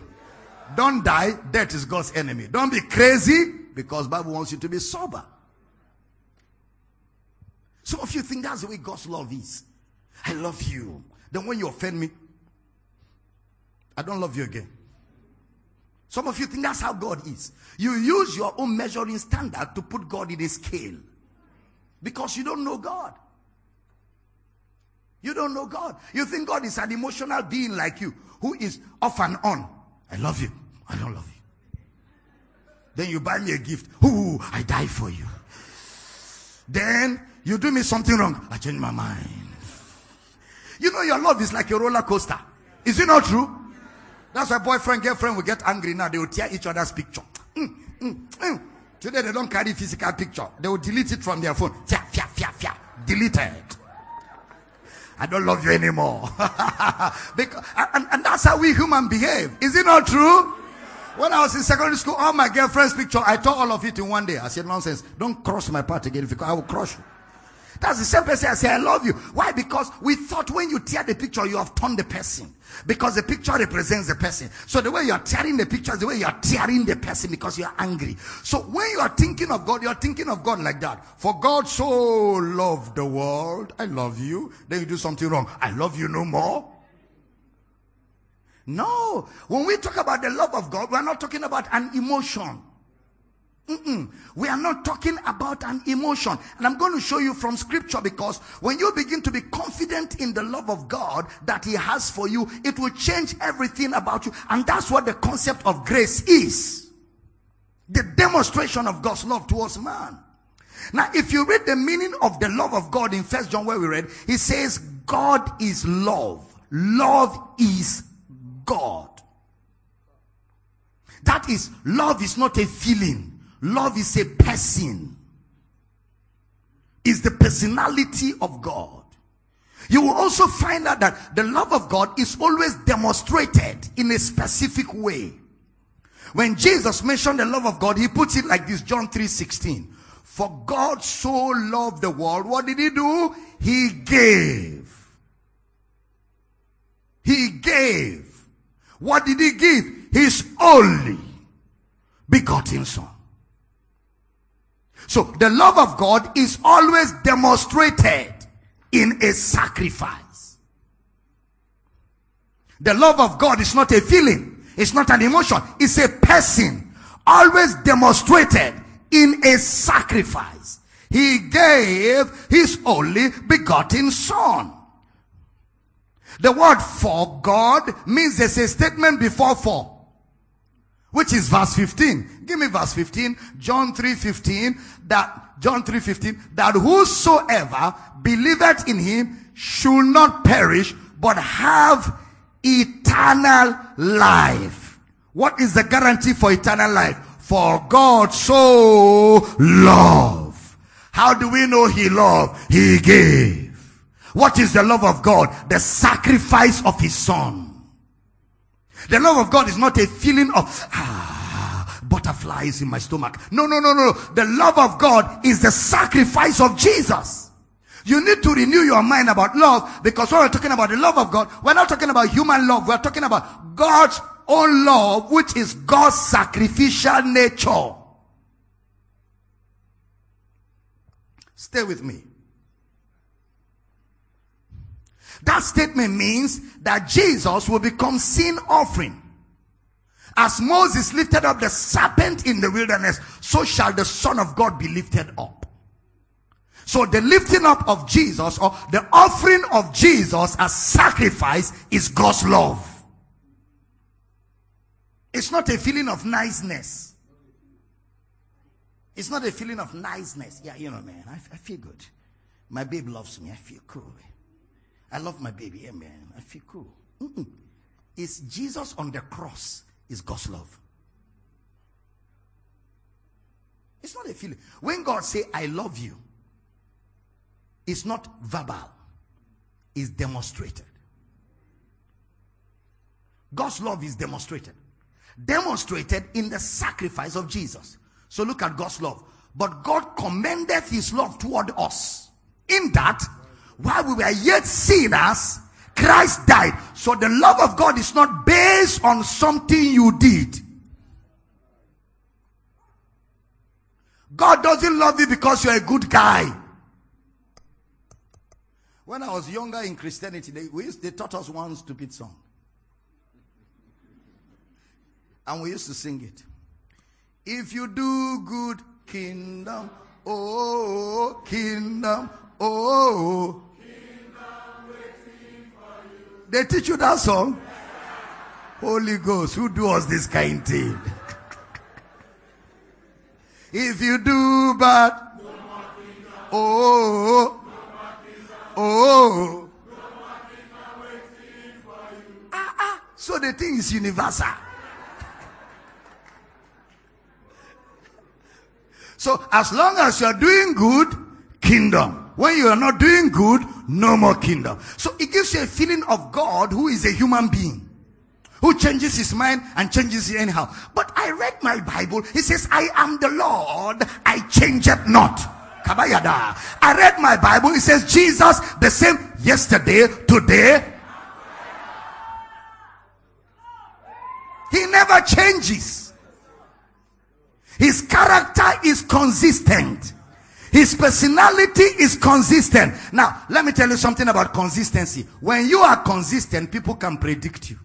Don't die. Death is God's enemy. Don't be crazy because Bible wants you to be sober. Some of you think that's the way God's love is. I love you. Then when you offend me, I don't love you again. Some of you think that's how God is. You use your own measuring standard to put God in a scale because you don't know God. You don't know God. You think God is an emotional being like you who is off and on. I love you. I don't love you. Then you buy me a gift. Ooh, I die for you. Then you do me something wrong. I change my mind. You know your love is like a roller coaster. Is it not true? That's why boyfriend, girlfriend will get angry now. They will tear each other's picture. Mm, mm, mm. Today they don't carry physical picture. They will delete it from their phone. Fia, fia, fia, fia. Deleted. I don't love you anymore. because, and, and that's how we human behave. Is it not true? When I was in secondary school, all my girlfriend's picture, I tore all of it in one day. I said, nonsense. Don't cross my path again because I will crush you. That's the same person I say, I love you. Why? Because we thought when you tear the picture, you have torn the person. Because the picture represents the person. So the way you are tearing the picture is the way you are tearing the person because you are angry. So when you are thinking of God, you are thinking of God like that. For God so loved the world. I love you. Then you do something wrong. I love you no more. No. When we talk about the love of God, we are not talking about an emotion. Mm-mm. We are not talking about an emotion. And I'm going to show you from scripture because when you begin to be confident in the love of God that He has for you, it will change everything about you. And that's what the concept of grace is. The demonstration of God's love towards man. Now, if you read the meaning of the love of God in First John where we read, he says, God is love. Love is God. That is, love is not a feeling. Love is a person. Is the personality of God. You will also find out that the love of God is always demonstrated in a specific way. When Jesus mentioned the love of God, he puts it like this, John 3 16. For God so loved the world, what did he do? He gave. He gave. What did he give? His only begotten son. So the love of God is always demonstrated in a sacrifice. The love of God is not a feeling. It's not an emotion. It's a person always demonstrated in a sacrifice. He gave his only begotten son. The word for God means there's a statement before for which is verse 15. Give me verse 15. John 3 15. That, John 3 15. That whosoever believeth in him should not perish, but have eternal life. What is the guarantee for eternal life? For God so loved. How do we know he loved? He gave. What is the love of God? The sacrifice of his son. The love of God is not a feeling of ah, butterflies in my stomach. No, no, no, no. The love of God is the sacrifice of Jesus. You need to renew your mind about love because when we're talking about the love of God, we're not talking about human love. We're talking about God's own love, which is God's sacrificial nature. Stay with me. That statement means that Jesus will become sin offering. As Moses lifted up the serpent in the wilderness, so shall the Son of God be lifted up. So the lifting up of Jesus or the offering of Jesus as sacrifice is God's love. It's not a feeling of niceness. It's not a feeling of niceness. Yeah, you know, man, I, I feel good. My babe loves me. I feel cool. I love my baby. Amen. I feel cool. Mm-mm. It's Jesus on the cross is God's love. It's not a feeling. When God say I love you, it's not verbal. It's demonstrated. God's love is demonstrated. Demonstrated in the sacrifice of Jesus. So look at God's love. But God commendeth his love toward us in that while we were yet sinners, Christ died. So the love of God is not based on something you did. God doesn't love you because you're a good guy. When I was younger in Christianity, they, used, they taught us one stupid song. And we used to sing it. If you do good, kingdom, oh, kingdom, oh. They teach you that song? Holy Ghost, who do us this kind thing? if you do bad, oh, oh, ah, ah. So the thing is universal. So as long as you are doing good, kingdom. When you are not doing good, no more kingdom. So it gives you a feeling of God who is a human being. Who changes his mind and changes it anyhow. But I read my Bible. He says, I am the Lord. I change it not. Kabayada. I read my Bible. It says Jesus the same yesterday, today. He never changes. His character is consistent. His personality is consistent. Now, let me tell you something about consistency. When you are consistent, people can predict you.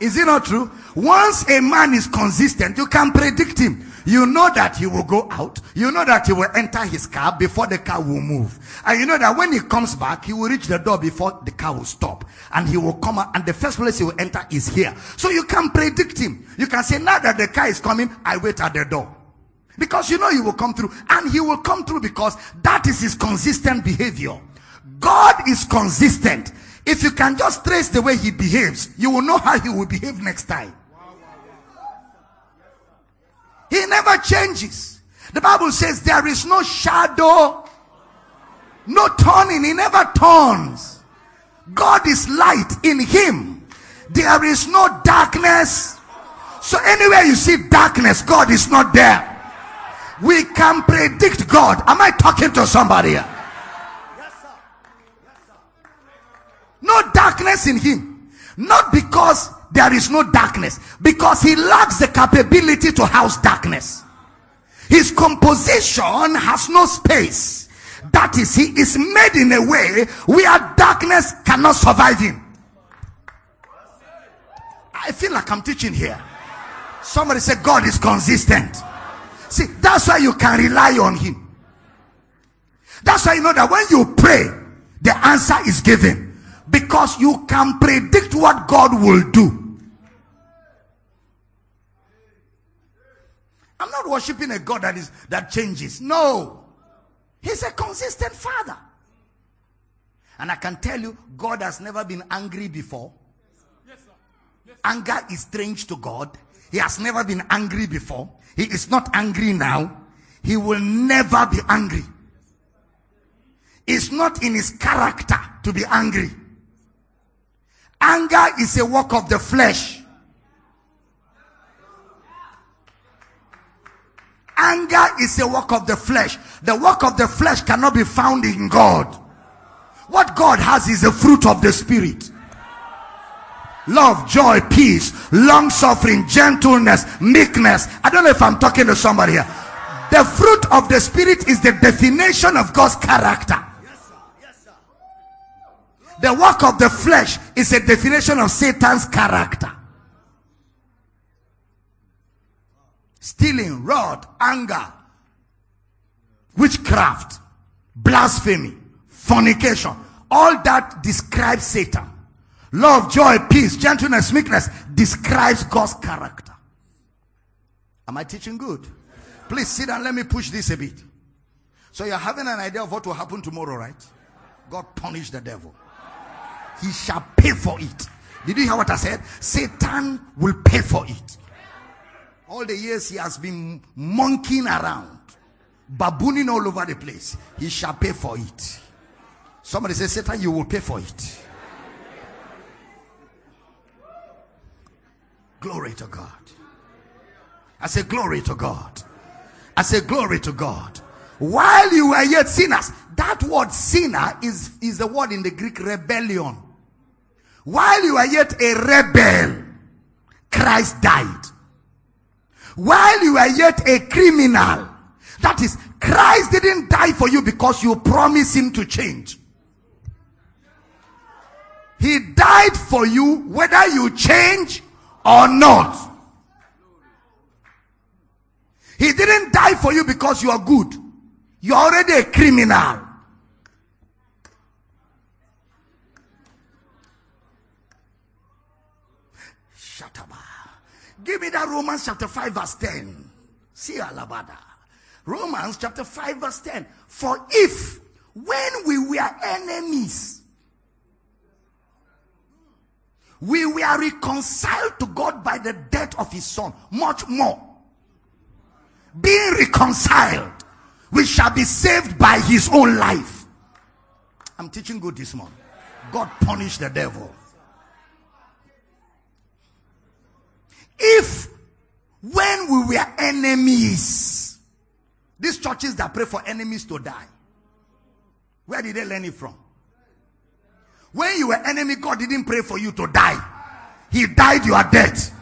Is it not true? Once a man is consistent, you can predict him. You know that he will go out. You know that he will enter his car before the car will move. And you know that when he comes back, he will reach the door before the car will stop. And he will come out and the first place he will enter is here. So you can predict him. You can say, now that the car is coming, I wait at the door. Because you know he will come through. And he will come through because that is his consistent behavior. God is consistent. If you can just trace the way he behaves, you will know how he will behave next time. He never changes. The Bible says there is no shadow, no turning. He never turns. God is light in him. There is no darkness. So anywhere you see darkness, God is not there. We can predict God. Am I talking to somebody here? No darkness in him. Not because there is no darkness, because he lacks the capability to house darkness. His composition has no space. That is, he is made in a way where darkness cannot survive him. I feel like I'm teaching here. Somebody said God is consistent. See, that's why you can rely on him. That's why you know that when you pray, the answer is given because you can predict what God will do. I'm not worshiping a God that is that changes. No. He's a consistent father. And I can tell you, God has never been angry before. Yes, sir. Anger is strange to God. He has never been angry before. He is not angry now. He will never be angry. It's not in his character to be angry. Anger is a work of the flesh. Anger is a work of the flesh. The work of the flesh cannot be found in God. What God has is a fruit of the spirit. Love, joy, peace, long suffering, gentleness, meekness. I don't know if I'm talking to somebody here. The fruit of the spirit is the definition of God's character. The work of the flesh is a definition of Satan's character. Stealing, wrath, anger, witchcraft, blasphemy, fornication. All that describes Satan. Love, joy, peace, gentleness, meekness describes God's character. Am I teaching good? Please sit down. Let me push this a bit. So you're having an idea of what will happen tomorrow, right? God punish the devil he shall pay for it. Did you hear what I said? Satan will pay for it. All the years he has been monkeying around, babooning all over the place, he shall pay for it. Somebody say, Satan, you will pay for it. Glory to God. I say, Glory to God. I say, Glory to God. While you were yet sinners, that word sinner is, is the word in the Greek rebellion. While you are yet a rebel, Christ died. While you are yet a criminal, that is, Christ didn't die for you because you promised him to change. He died for you whether you change or not. He didn't die for you because you are good. You're already a criminal. Shut up, give me that Romans chapter 5 verse 10. See Alabada. Romans chapter 5 verse 10. For if when we were enemies, we were reconciled to God by the death of his son, much more. being reconciled, we shall be saved by his own life. I'm teaching good this morning. God punished the devil. If when we were enemies, these churches that pray for enemies to die, where did they learn it from? When you were enemy, God didn't pray for you to die. He died your death.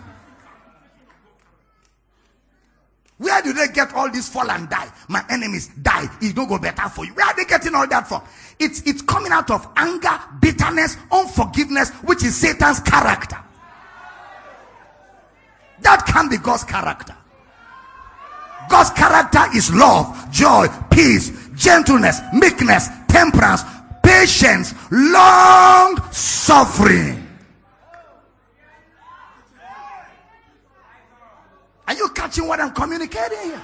Where do they get all this fall and die? My enemies die. It don't go better for you. Where are they getting all that from? It's it's coming out of anger, bitterness, unforgiveness, which is Satan's character. That can be God's character. God's character is love, joy, peace, gentleness, meekness, temperance, patience, long suffering. Are you catching what I'm communicating here?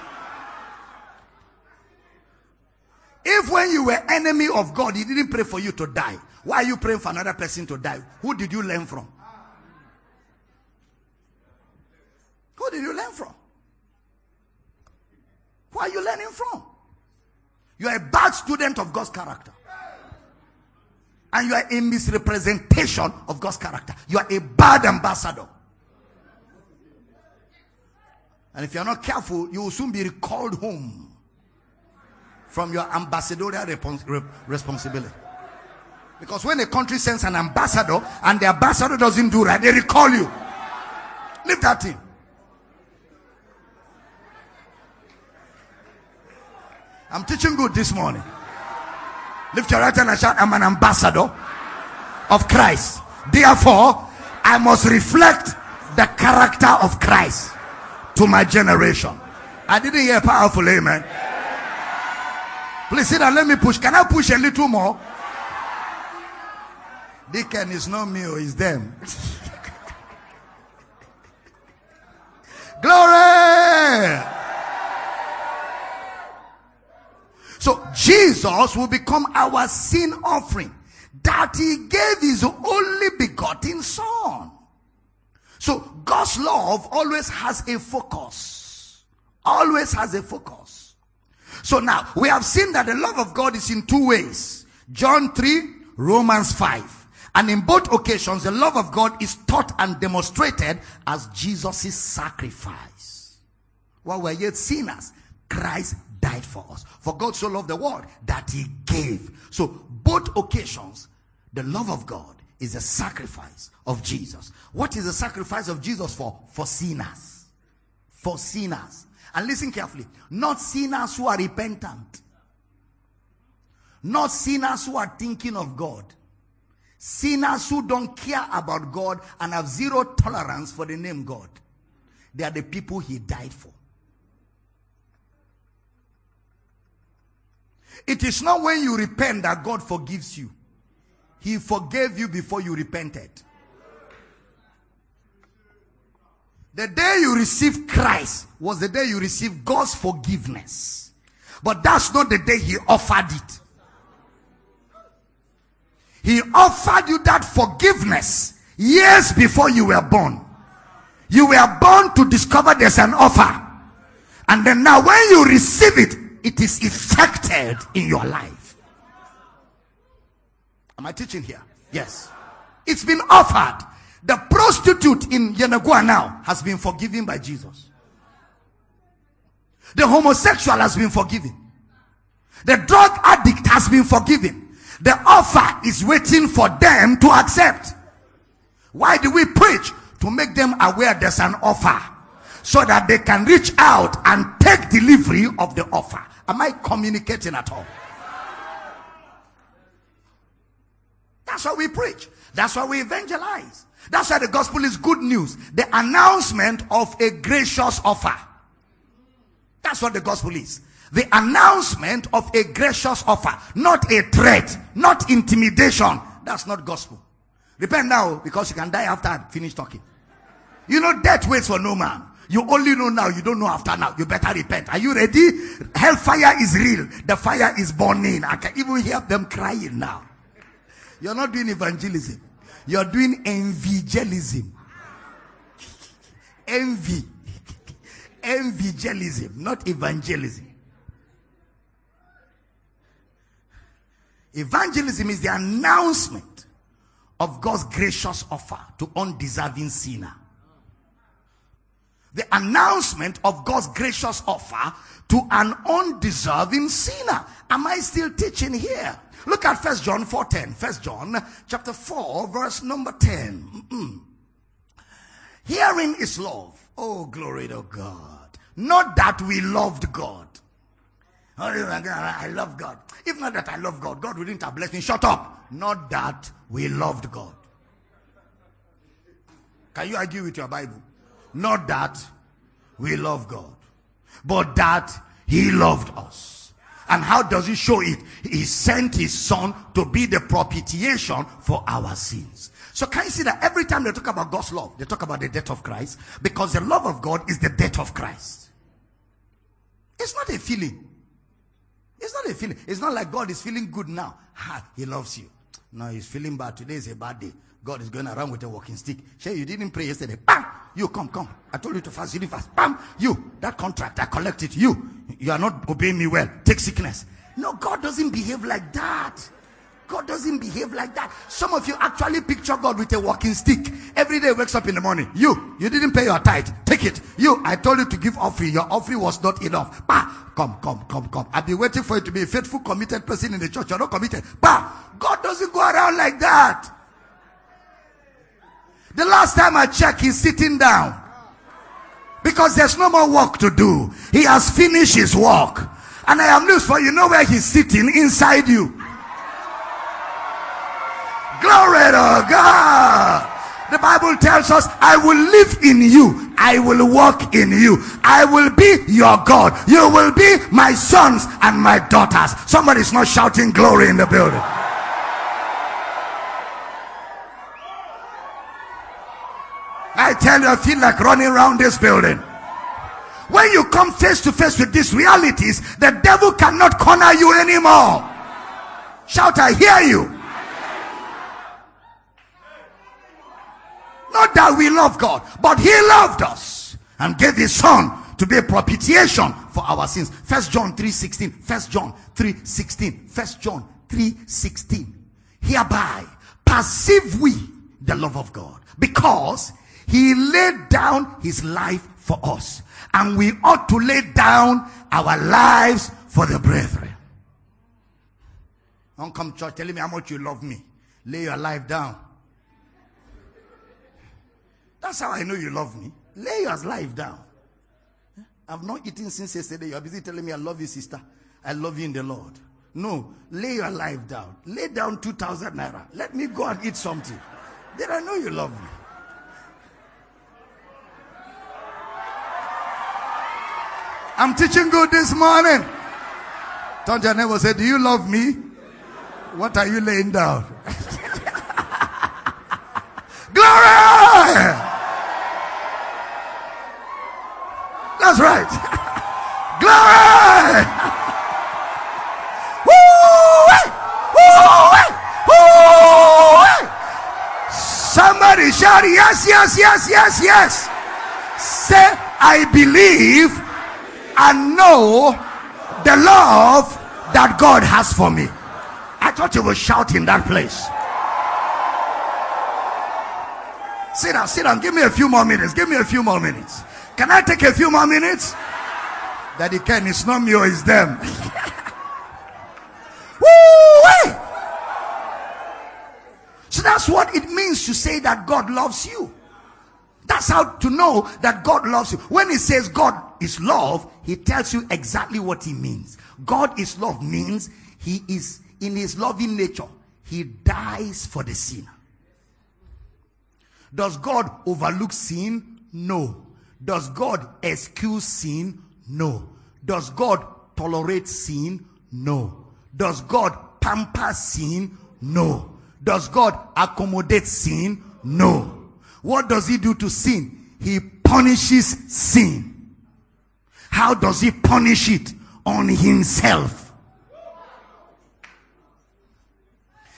If when you were enemy of God, he didn't pray for you to die, why are you praying for another person to die? Who did you learn from? Who did you learn from? Who are you learning from? You are a bad student of God's character. And you are a misrepresentation of God's character. You are a bad ambassador. And if you're not careful, you will soon be recalled home from your ambassadorial responsibility. Because when a country sends an ambassador and the ambassador doesn't do right, they recall you. Leave that thing. I'm teaching good this morning. Lift your right hand and shout, I'm an ambassador of Christ. Therefore, I must reflect the character of Christ to my generation. I didn't hear powerful amen. Please sit down. Let me push. Can I push a little more? Deacon is not me, oh, it's them. Glory! So Jesus will become our sin offering that he gave his only begotten son. So God's love always has a focus. Always has a focus. So now we have seen that the love of God is in two ways. John 3, Romans 5. And in both occasions, the love of God is taught and demonstrated as Jesus' sacrifice. While we're yet sinners, Christ died for us. For God so loved the world that he gave. So both occasions, the love of God is a sacrifice of Jesus. What is the sacrifice of Jesus for? For sinners. For sinners. And listen carefully. Not sinners who are repentant. Not sinners who are thinking of God. Sinners who don't care about God and have zero tolerance for the name God. They are the people he died for. It is not when you repent that God forgives you. He forgave you before you repented. The day you received Christ was the day you received God's forgiveness. But that's not the day He offered it. He offered you that forgiveness years before you were born. You were born to discover there's an offer. And then now when you receive it, it is effected in your life. Am I teaching here? Yes. It's been offered. The prostitute in Yenagoa now has been forgiven by Jesus. The homosexual has been forgiven. The drug addict has been forgiven. The offer is waiting for them to accept. Why do we preach? To make them aware there's an offer so that they can reach out and take delivery of the offer. Am I communicating at all? That's why we preach. That's why we evangelize. That's why the gospel is good news. The announcement of a gracious offer. That's what the gospel is. The announcement of a gracious offer, not a threat, not intimidation. That's not gospel. Repent now because you can die after I finish talking. You know, death waits for no man. You only know now, you don't know after now. You better repent. Are you ready? Hellfire is real. The fire is burning. I can even hear them crying now. You're not doing evangelism. You're doing evangelism. Envy. evangelism, not evangelism. Evangelism is the announcement of God's gracious offer to undeserving sinner. The announcement of God's gracious offer to an undeserving sinner. Am I still teaching here? Look at First John 4:10. First John chapter 4 verse number 10. Mm-mm. Hearing is love. Oh glory to God. Not that we loved God. I love God. If not that I love God, God wouldn't have blessed me. Shut up. Not that we loved God. Can you argue with your Bible? Not that we love God, but that He loved us. And how does He show it? He sent His Son to be the propitiation for our sins. So can you see that every time they talk about God's love, they talk about the death of Christ because the love of God is the death of Christ. It's not a feeling. It's not a feeling. It's not like God is feeling good now. Ha, he loves you. No, he's feeling bad. Today is a bad day. God is going around with a walking stick. Shay, you didn't pray yesterday. Bam! You come, come. I told you to fast. You didn't fast. Bam! You, that contract, I collected. You, you are not obeying me well. Take sickness. No, God doesn't behave like that. God doesn't behave like that. Some of you actually picture God with a walking stick. Every day wakes up in the morning. You, you didn't pay your tithe. Take it. You, I told you to give offering. Your offering was not enough. Bah, come, come, come, come. I've been waiting for you to be a faithful, committed person in the church. You're not committed. Bah, God doesn't go around like that. The last time I checked, he's sitting down. Because there's no more work to do. He has finished his work. And I have news for you. know where he's sitting? Inside you. Glory to God. The Bible tells us, I will live in you. I will walk in you. I will be your God. You will be my sons and my daughters. Somebody's not shouting glory in the building. I tell you, I feel like running around this building. When you come face to face with these realities, the devil cannot corner you anymore. Shout, I hear you. Not that we love God, but He loved us and gave His Son to be a propitiation for our sins. First John 3:16. First John 3:16. First John 3:16. Hereby perceive we the love of God because He laid down His life for us, and we ought to lay down our lives for the brethren. Don't come church telling me how much you love me. Lay your life down. That's how I know you love me. Lay your life down. I've not eaten since yesterday. You're busy telling me I love you, sister. I love you in the Lord. No, lay your life down. Lay down 2,000 naira. Let me go and eat something. Then I know you love me. I'm teaching good this morning. Turn to your neighbor say, Do you love me? What are you laying down? Glory! That's right. Glory! Somebody shout yes, yes, yes, yes, yes. Say, I believe and know the love that God has for me. I thought you were shouting that place. Sit down, sit down. Give me a few more minutes. Give me a few more minutes. Can I take a few more minutes? That Daddy Ken, it's not me or it's them. Woo! So that's what it means to say that God loves you. That's how to know that God loves you. When he says God is love, he tells you exactly what he means. God is love means he is in his loving nature. He dies for the sinner. Does God overlook sin? No. Does God excuse sin? No. Does God tolerate sin? No. Does God pamper sin? No. Does God accommodate sin? No. What does he do to sin? He punishes sin. How does he punish it? On himself.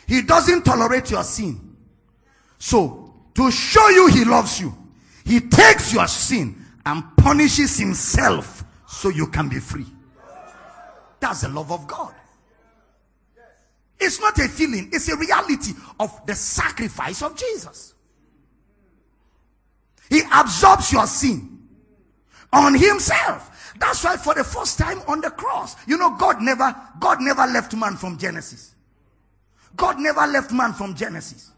He doesn't tolerate your sin. So, to show you he loves you, he takes your sin and punishes himself so you can be free. That's the love of God. It's not a feeling, it's a reality of the sacrifice of Jesus. Absorbs your sin on himself. That's why for the first time on the cross, you know, God never, God never left man from Genesis. God never left man from Genesis.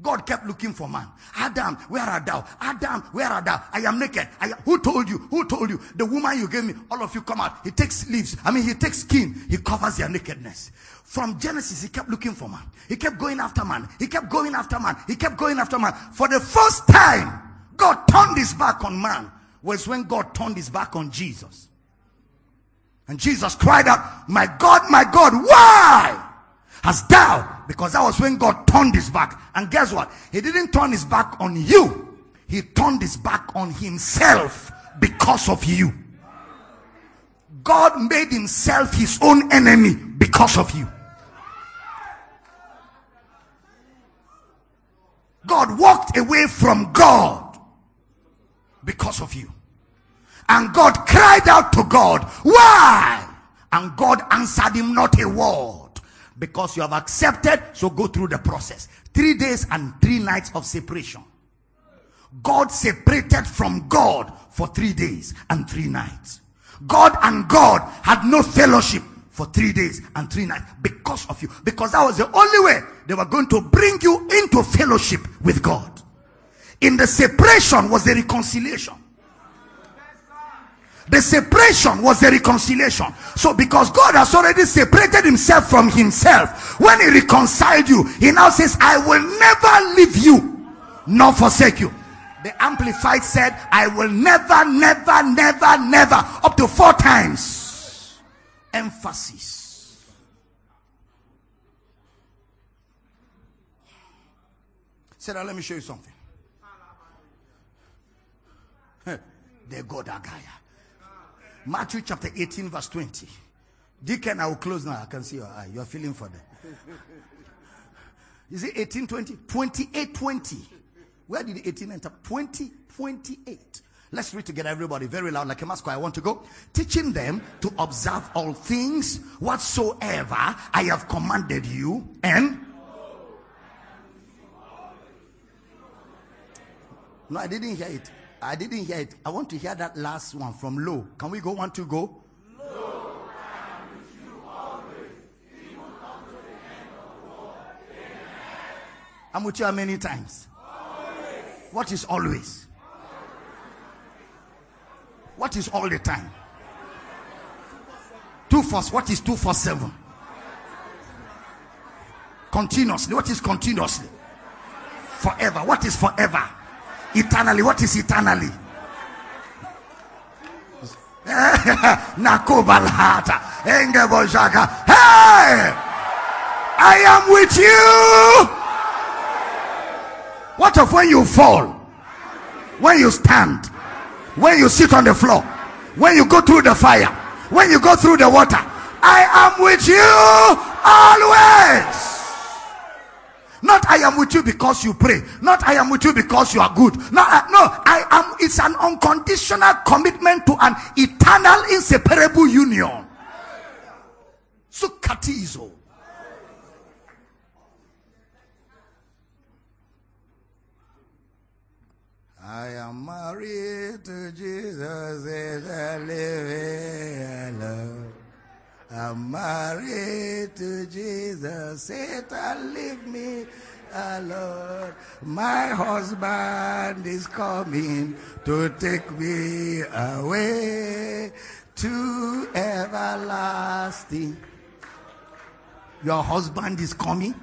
God kept looking for man. Adam, where art thou? Adam, where art thou? I am naked. I am, who told you? Who told you? The woman you gave me. All of you come out. He takes leaves. I mean, he takes skin. He covers their nakedness. From Genesis, he kept looking for man. He kept going after man. He kept going after man. He kept going after man. For the first time, God turned his back on man was when God turned his back on Jesus. And Jesus cried out, My God, my God, why? Hast thou? Because that was when God turned his back. And guess what? He didn't turn his back on you. He turned his back on himself because of you. God made himself his own enemy because of you. God walked away from God because of you. And God cried out to God, Why? And God answered him not a word. Because you have accepted, so go through the process. Three days and three nights of separation. God separated from God for three days and three nights. God and God had no fellowship for three days and three nights because of you. Because that was the only way they were going to bring you into fellowship with God. In the separation was the reconciliation. The separation was the reconciliation. So, because God has already separated himself from himself, when he reconciled you, he now says, I will never leave you nor forsake you. The Amplified said, I will never, never, never, never, up to four times. Emphasis. Said, let me show you something. There go that guy. Matthew chapter 18, verse 20. Deacon, I will close now. I can see your eye. You are feeling for them. Is it 18, 20? 28, 20. Where did the 18 enter? 20, 28. Let's read together, everybody, very loud, like a mask. I want to go. Teaching them to observe all things whatsoever I have commanded you, and no, I didn't hear it. I didn't hear it. I want to hear that last one from low. Can we go one to go? Low, always, I'm with you how many times? Always. What is always? What is all the time? Two for what is two for seven? Continuously. What is continuously? Forever. What is forever? Eternally. What is eternally? Nakubalata. Hey! I am with you. What of when you fall? When you stand? When you sit on the floor? When you go through the fire? When you go through the water? I am with you always. Not I am with you because you pray. Not I am with you because you are good. No, uh, no, I am. It's an unconditional commitment to an eternal, inseparable union. Sukatizo. I am married to Jesus and I live in love. I'm married to Jesus. Satan, leave me alone. My husband is coming to take me away to everlasting. Your husband is coming.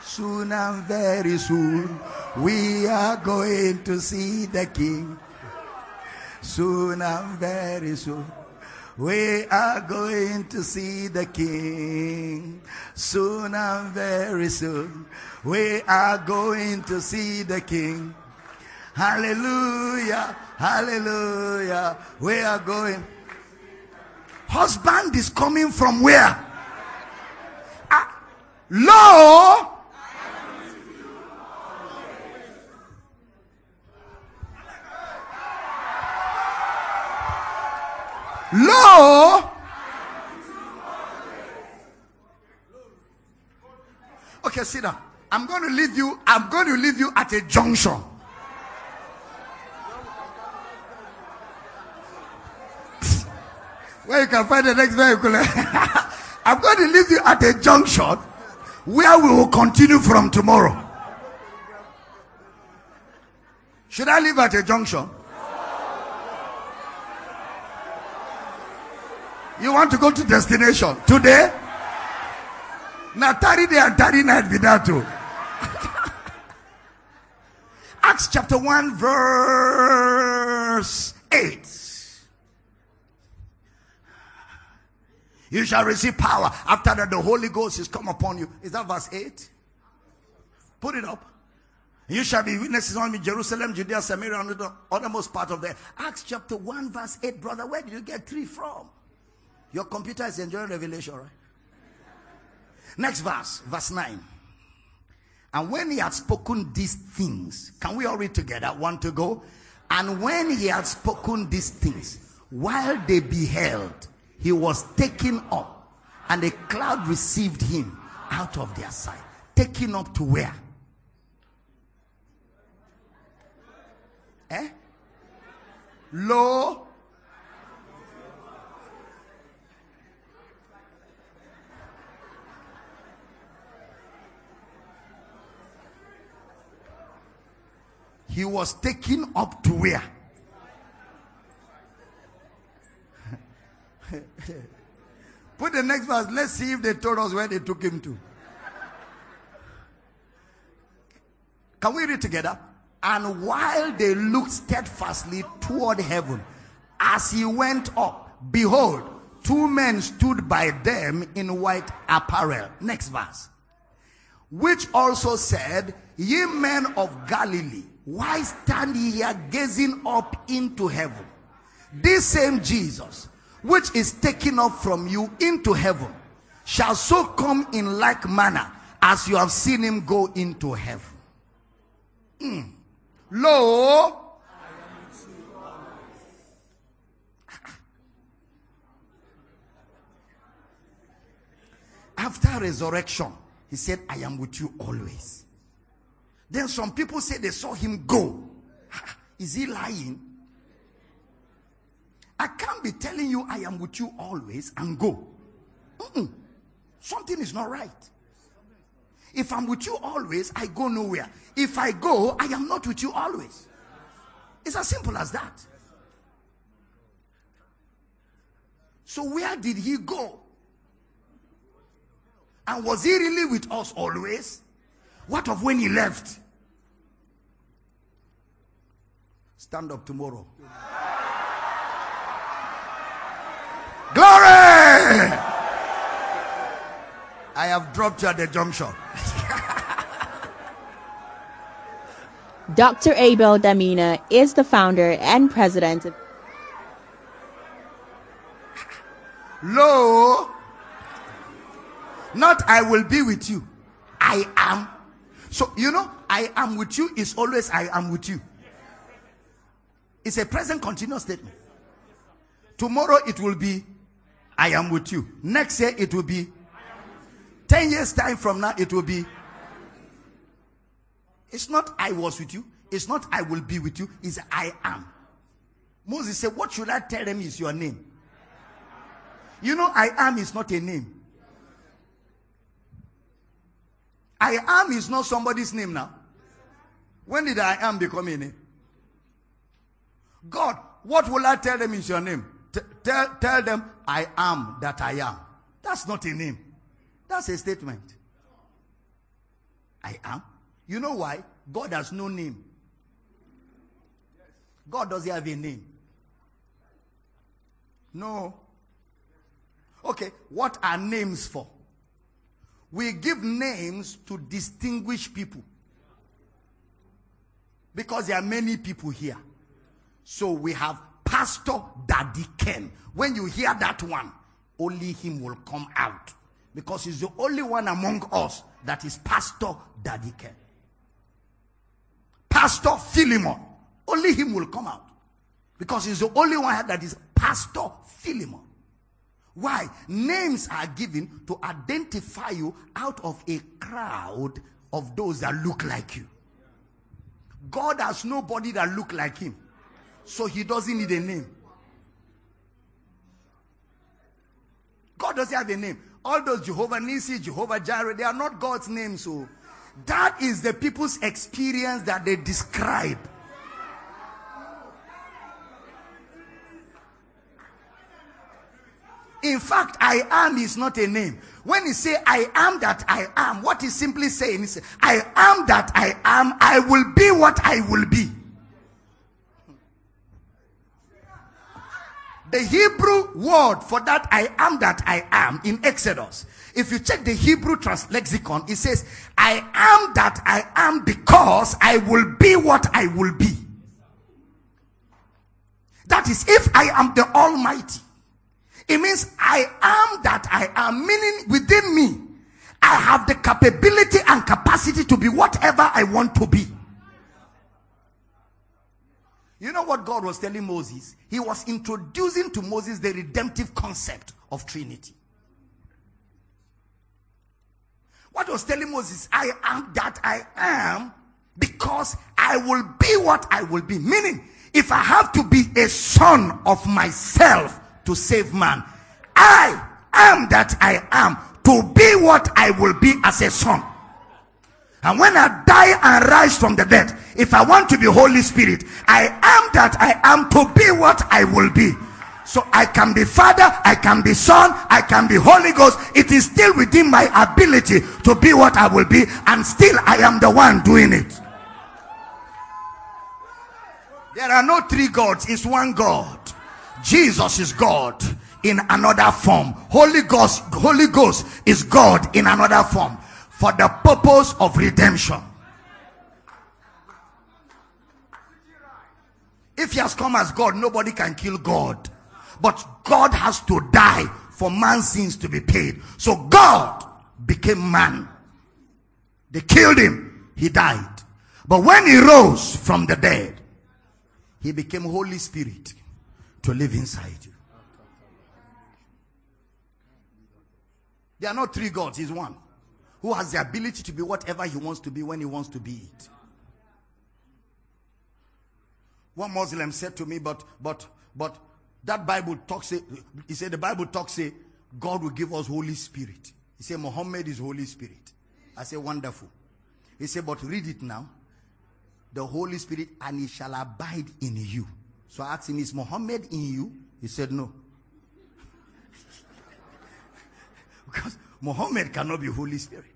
Soon and very soon, we are going to see the King. Soon and very soon. We are going to see the King soon and very soon. We are going to see the King. Hallelujah, hallelujah. We are going. Husband is coming from where? Uh, low. Lo, Okay, sit down. I'm going to leave you. I'm going to leave you at a junction. Where you can find the next vehicle. I'm going to leave you at a junction where we will continue from tomorrow. Should I leave at a junction? You want to go to destination today? Now, 30 day and 30 night be that too. Acts chapter 1, verse 8. You shall receive power after that the Holy Ghost is come upon you. Is that verse 8? Put it up. You shall be witnesses on me, Jerusalem, Judea, Samaria, and the uttermost part of the Acts chapter 1, verse 8. Brother, where did you get 3 from? Your computer is enjoying revelation, right? Next verse, verse 9. And when he had spoken these things, can we all read together? One to go. And when he had spoken these things, while they beheld, he was taken up, and a cloud received him out of their sight. Taken up to where? Eh? Lo, he was taken up to where? Put the next verse. Let's see if they told us where they took him to. Can we read together? And while they looked steadfastly toward heaven, as he went up, behold, two men stood by them in white apparel. Next verse. Which also said, Ye men of Galilee, why stand ye here gazing up into heaven? This same Jesus, which is taken up from you into heaven, shall so come in like manner as you have seen him go into heaven. Mm. Lo, after resurrection, he said, I am with you always. Then some people say they saw him go. Is he lying? I can't be telling you I am with you always and go. Mm-mm. Something is not right. If I'm with you always, I go nowhere. If I go, I am not with you always. It's as simple as that. So, where did he go? And was he really with us always? What of when he left? Stand up tomorrow. Glory! I have dropped you at the junction. Dr. Abel Damina is the founder and president of Lo, not I will be with you. I am. So, you know, I am with you is always I am with you. It's a present continuous statement. Tomorrow it will be I am with you. Next year it will be 10 years time from now it will be It's not I was with you. It's not I will be with you. It's I am. Moses said, What should I tell them is your name? You know, I am is not a name. I am is not somebody's name now. When did I am become a name? God, what will I tell them is your name? T- tell, tell them, I am that I am. That's not a name. That's a statement. I am. You know why? God has no name. God doesn't have a name. No. Okay, what are names for? We give names to distinguish people. Because there are many people here. So we have Pastor Daddy Ken. When you hear that one, only him will come out. Because he's the only one among us that is Pastor Daddy Ken. Pastor Philemon. Only him will come out. Because he's the only one that is Pastor Philemon. Why? Names are given to identify you out of a crowd of those that look like you. God has nobody that look like him. So he doesn't need a name. God doesn't have a name. All those Jehovah Nissi, Jehovah Jireh, they are not God's names. So that is the people's experience that they describe. In fact, I am is not a name. When he say I am that I am, what he's simply saying is I am that I am, I will be what I will be. The Hebrew word for that I am that I am in Exodus. If you check the Hebrew trans lexicon, it says, I am that I am because I will be what I will be. That is, if I am the Almighty, it means I am that I am, meaning within me, I have the capability and capacity to be whatever I want to be. You know what God was telling Moses? He was introducing to Moses the redemptive concept of Trinity. What was telling Moses? I am that I am because I will be what I will be. Meaning, if I have to be a son of myself to save man, I am that I am to be what I will be as a son. And when I die and rise from the dead, if I want to be Holy Spirit, I am that I am to be what I will be. So I can be Father, I can be Son, I can be Holy Ghost. It is still within my ability to be what I will be, and still I am the one doing it. There are no three gods, it's one God. Jesus is God in another form. Holy Ghost, Holy Ghost is God in another form for the purpose of redemption. If he has come as God, nobody can kill God. But God has to die for man's sins to be paid. So God became man. They killed him. He died. But when he rose from the dead, he became Holy Spirit to live inside you. There are not three gods, he's one who has the ability to be whatever he wants to be when he wants to be it. One Muslim said to me, but, but, but that Bible talks, eh, he said, the Bible talks, say, God will give us Holy Spirit. He said, Muhammad is Holy Spirit. I said, wonderful. He said, but read it now. The Holy Spirit, and he shall abide in you. So I asked him, is Muhammad in you? He said, no. because Muhammad cannot be Holy Spirit.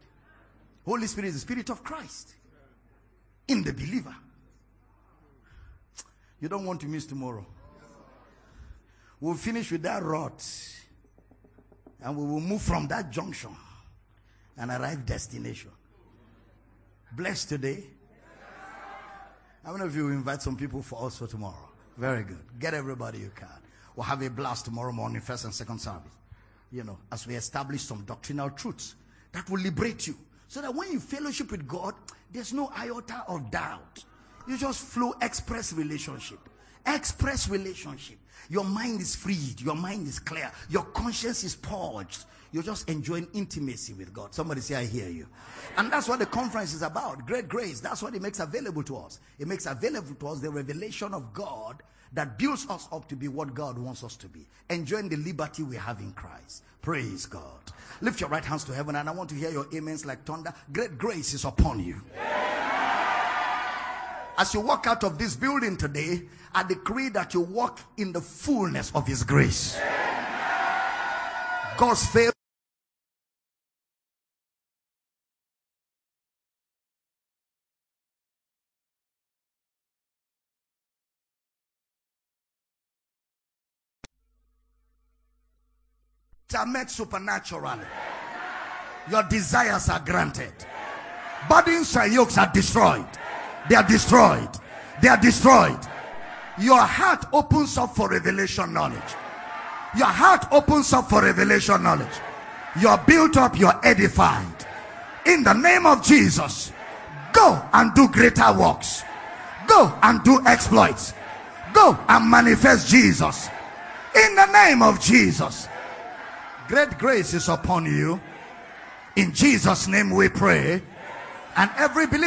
Holy Spirit is the Spirit of Christ in the believer. You don't want to miss tomorrow. We'll finish with that rot and we will move from that junction and arrive destination. Blessed today. How many of you invite some people for us for tomorrow? Very good. Get everybody you can. We'll have a blast tomorrow morning, first and second service. You know, as we establish some doctrinal truths that will liberate you so that when you fellowship with God, there's no iota of doubt. You just flow express relationship. Express relationship. Your mind is freed. Your mind is clear. Your conscience is purged. You're just enjoying intimacy with God. Somebody say, I hear you. And that's what the conference is about. Great grace. That's what it makes available to us. It makes available to us the revelation of God that builds us up to be what God wants us to be. Enjoying the liberty we have in Christ. Praise God. Lift your right hands to heaven and I want to hear your amens like thunder. Great grace is upon you. As you walk out of this building today, I decree that you walk in the fullness of His grace. God's favor. Are met supernaturally. Your desires are granted. Burdens and yokes are destroyed. They are destroyed. They are destroyed. Your heart opens up for revelation knowledge. Your heart opens up for revelation knowledge. You're built up, you're edified. In the name of Jesus, go and do greater works. Go and do exploits. Go and manifest Jesus In the name of Jesus. Great grace is upon you. In Jesus' name we pray. And every believer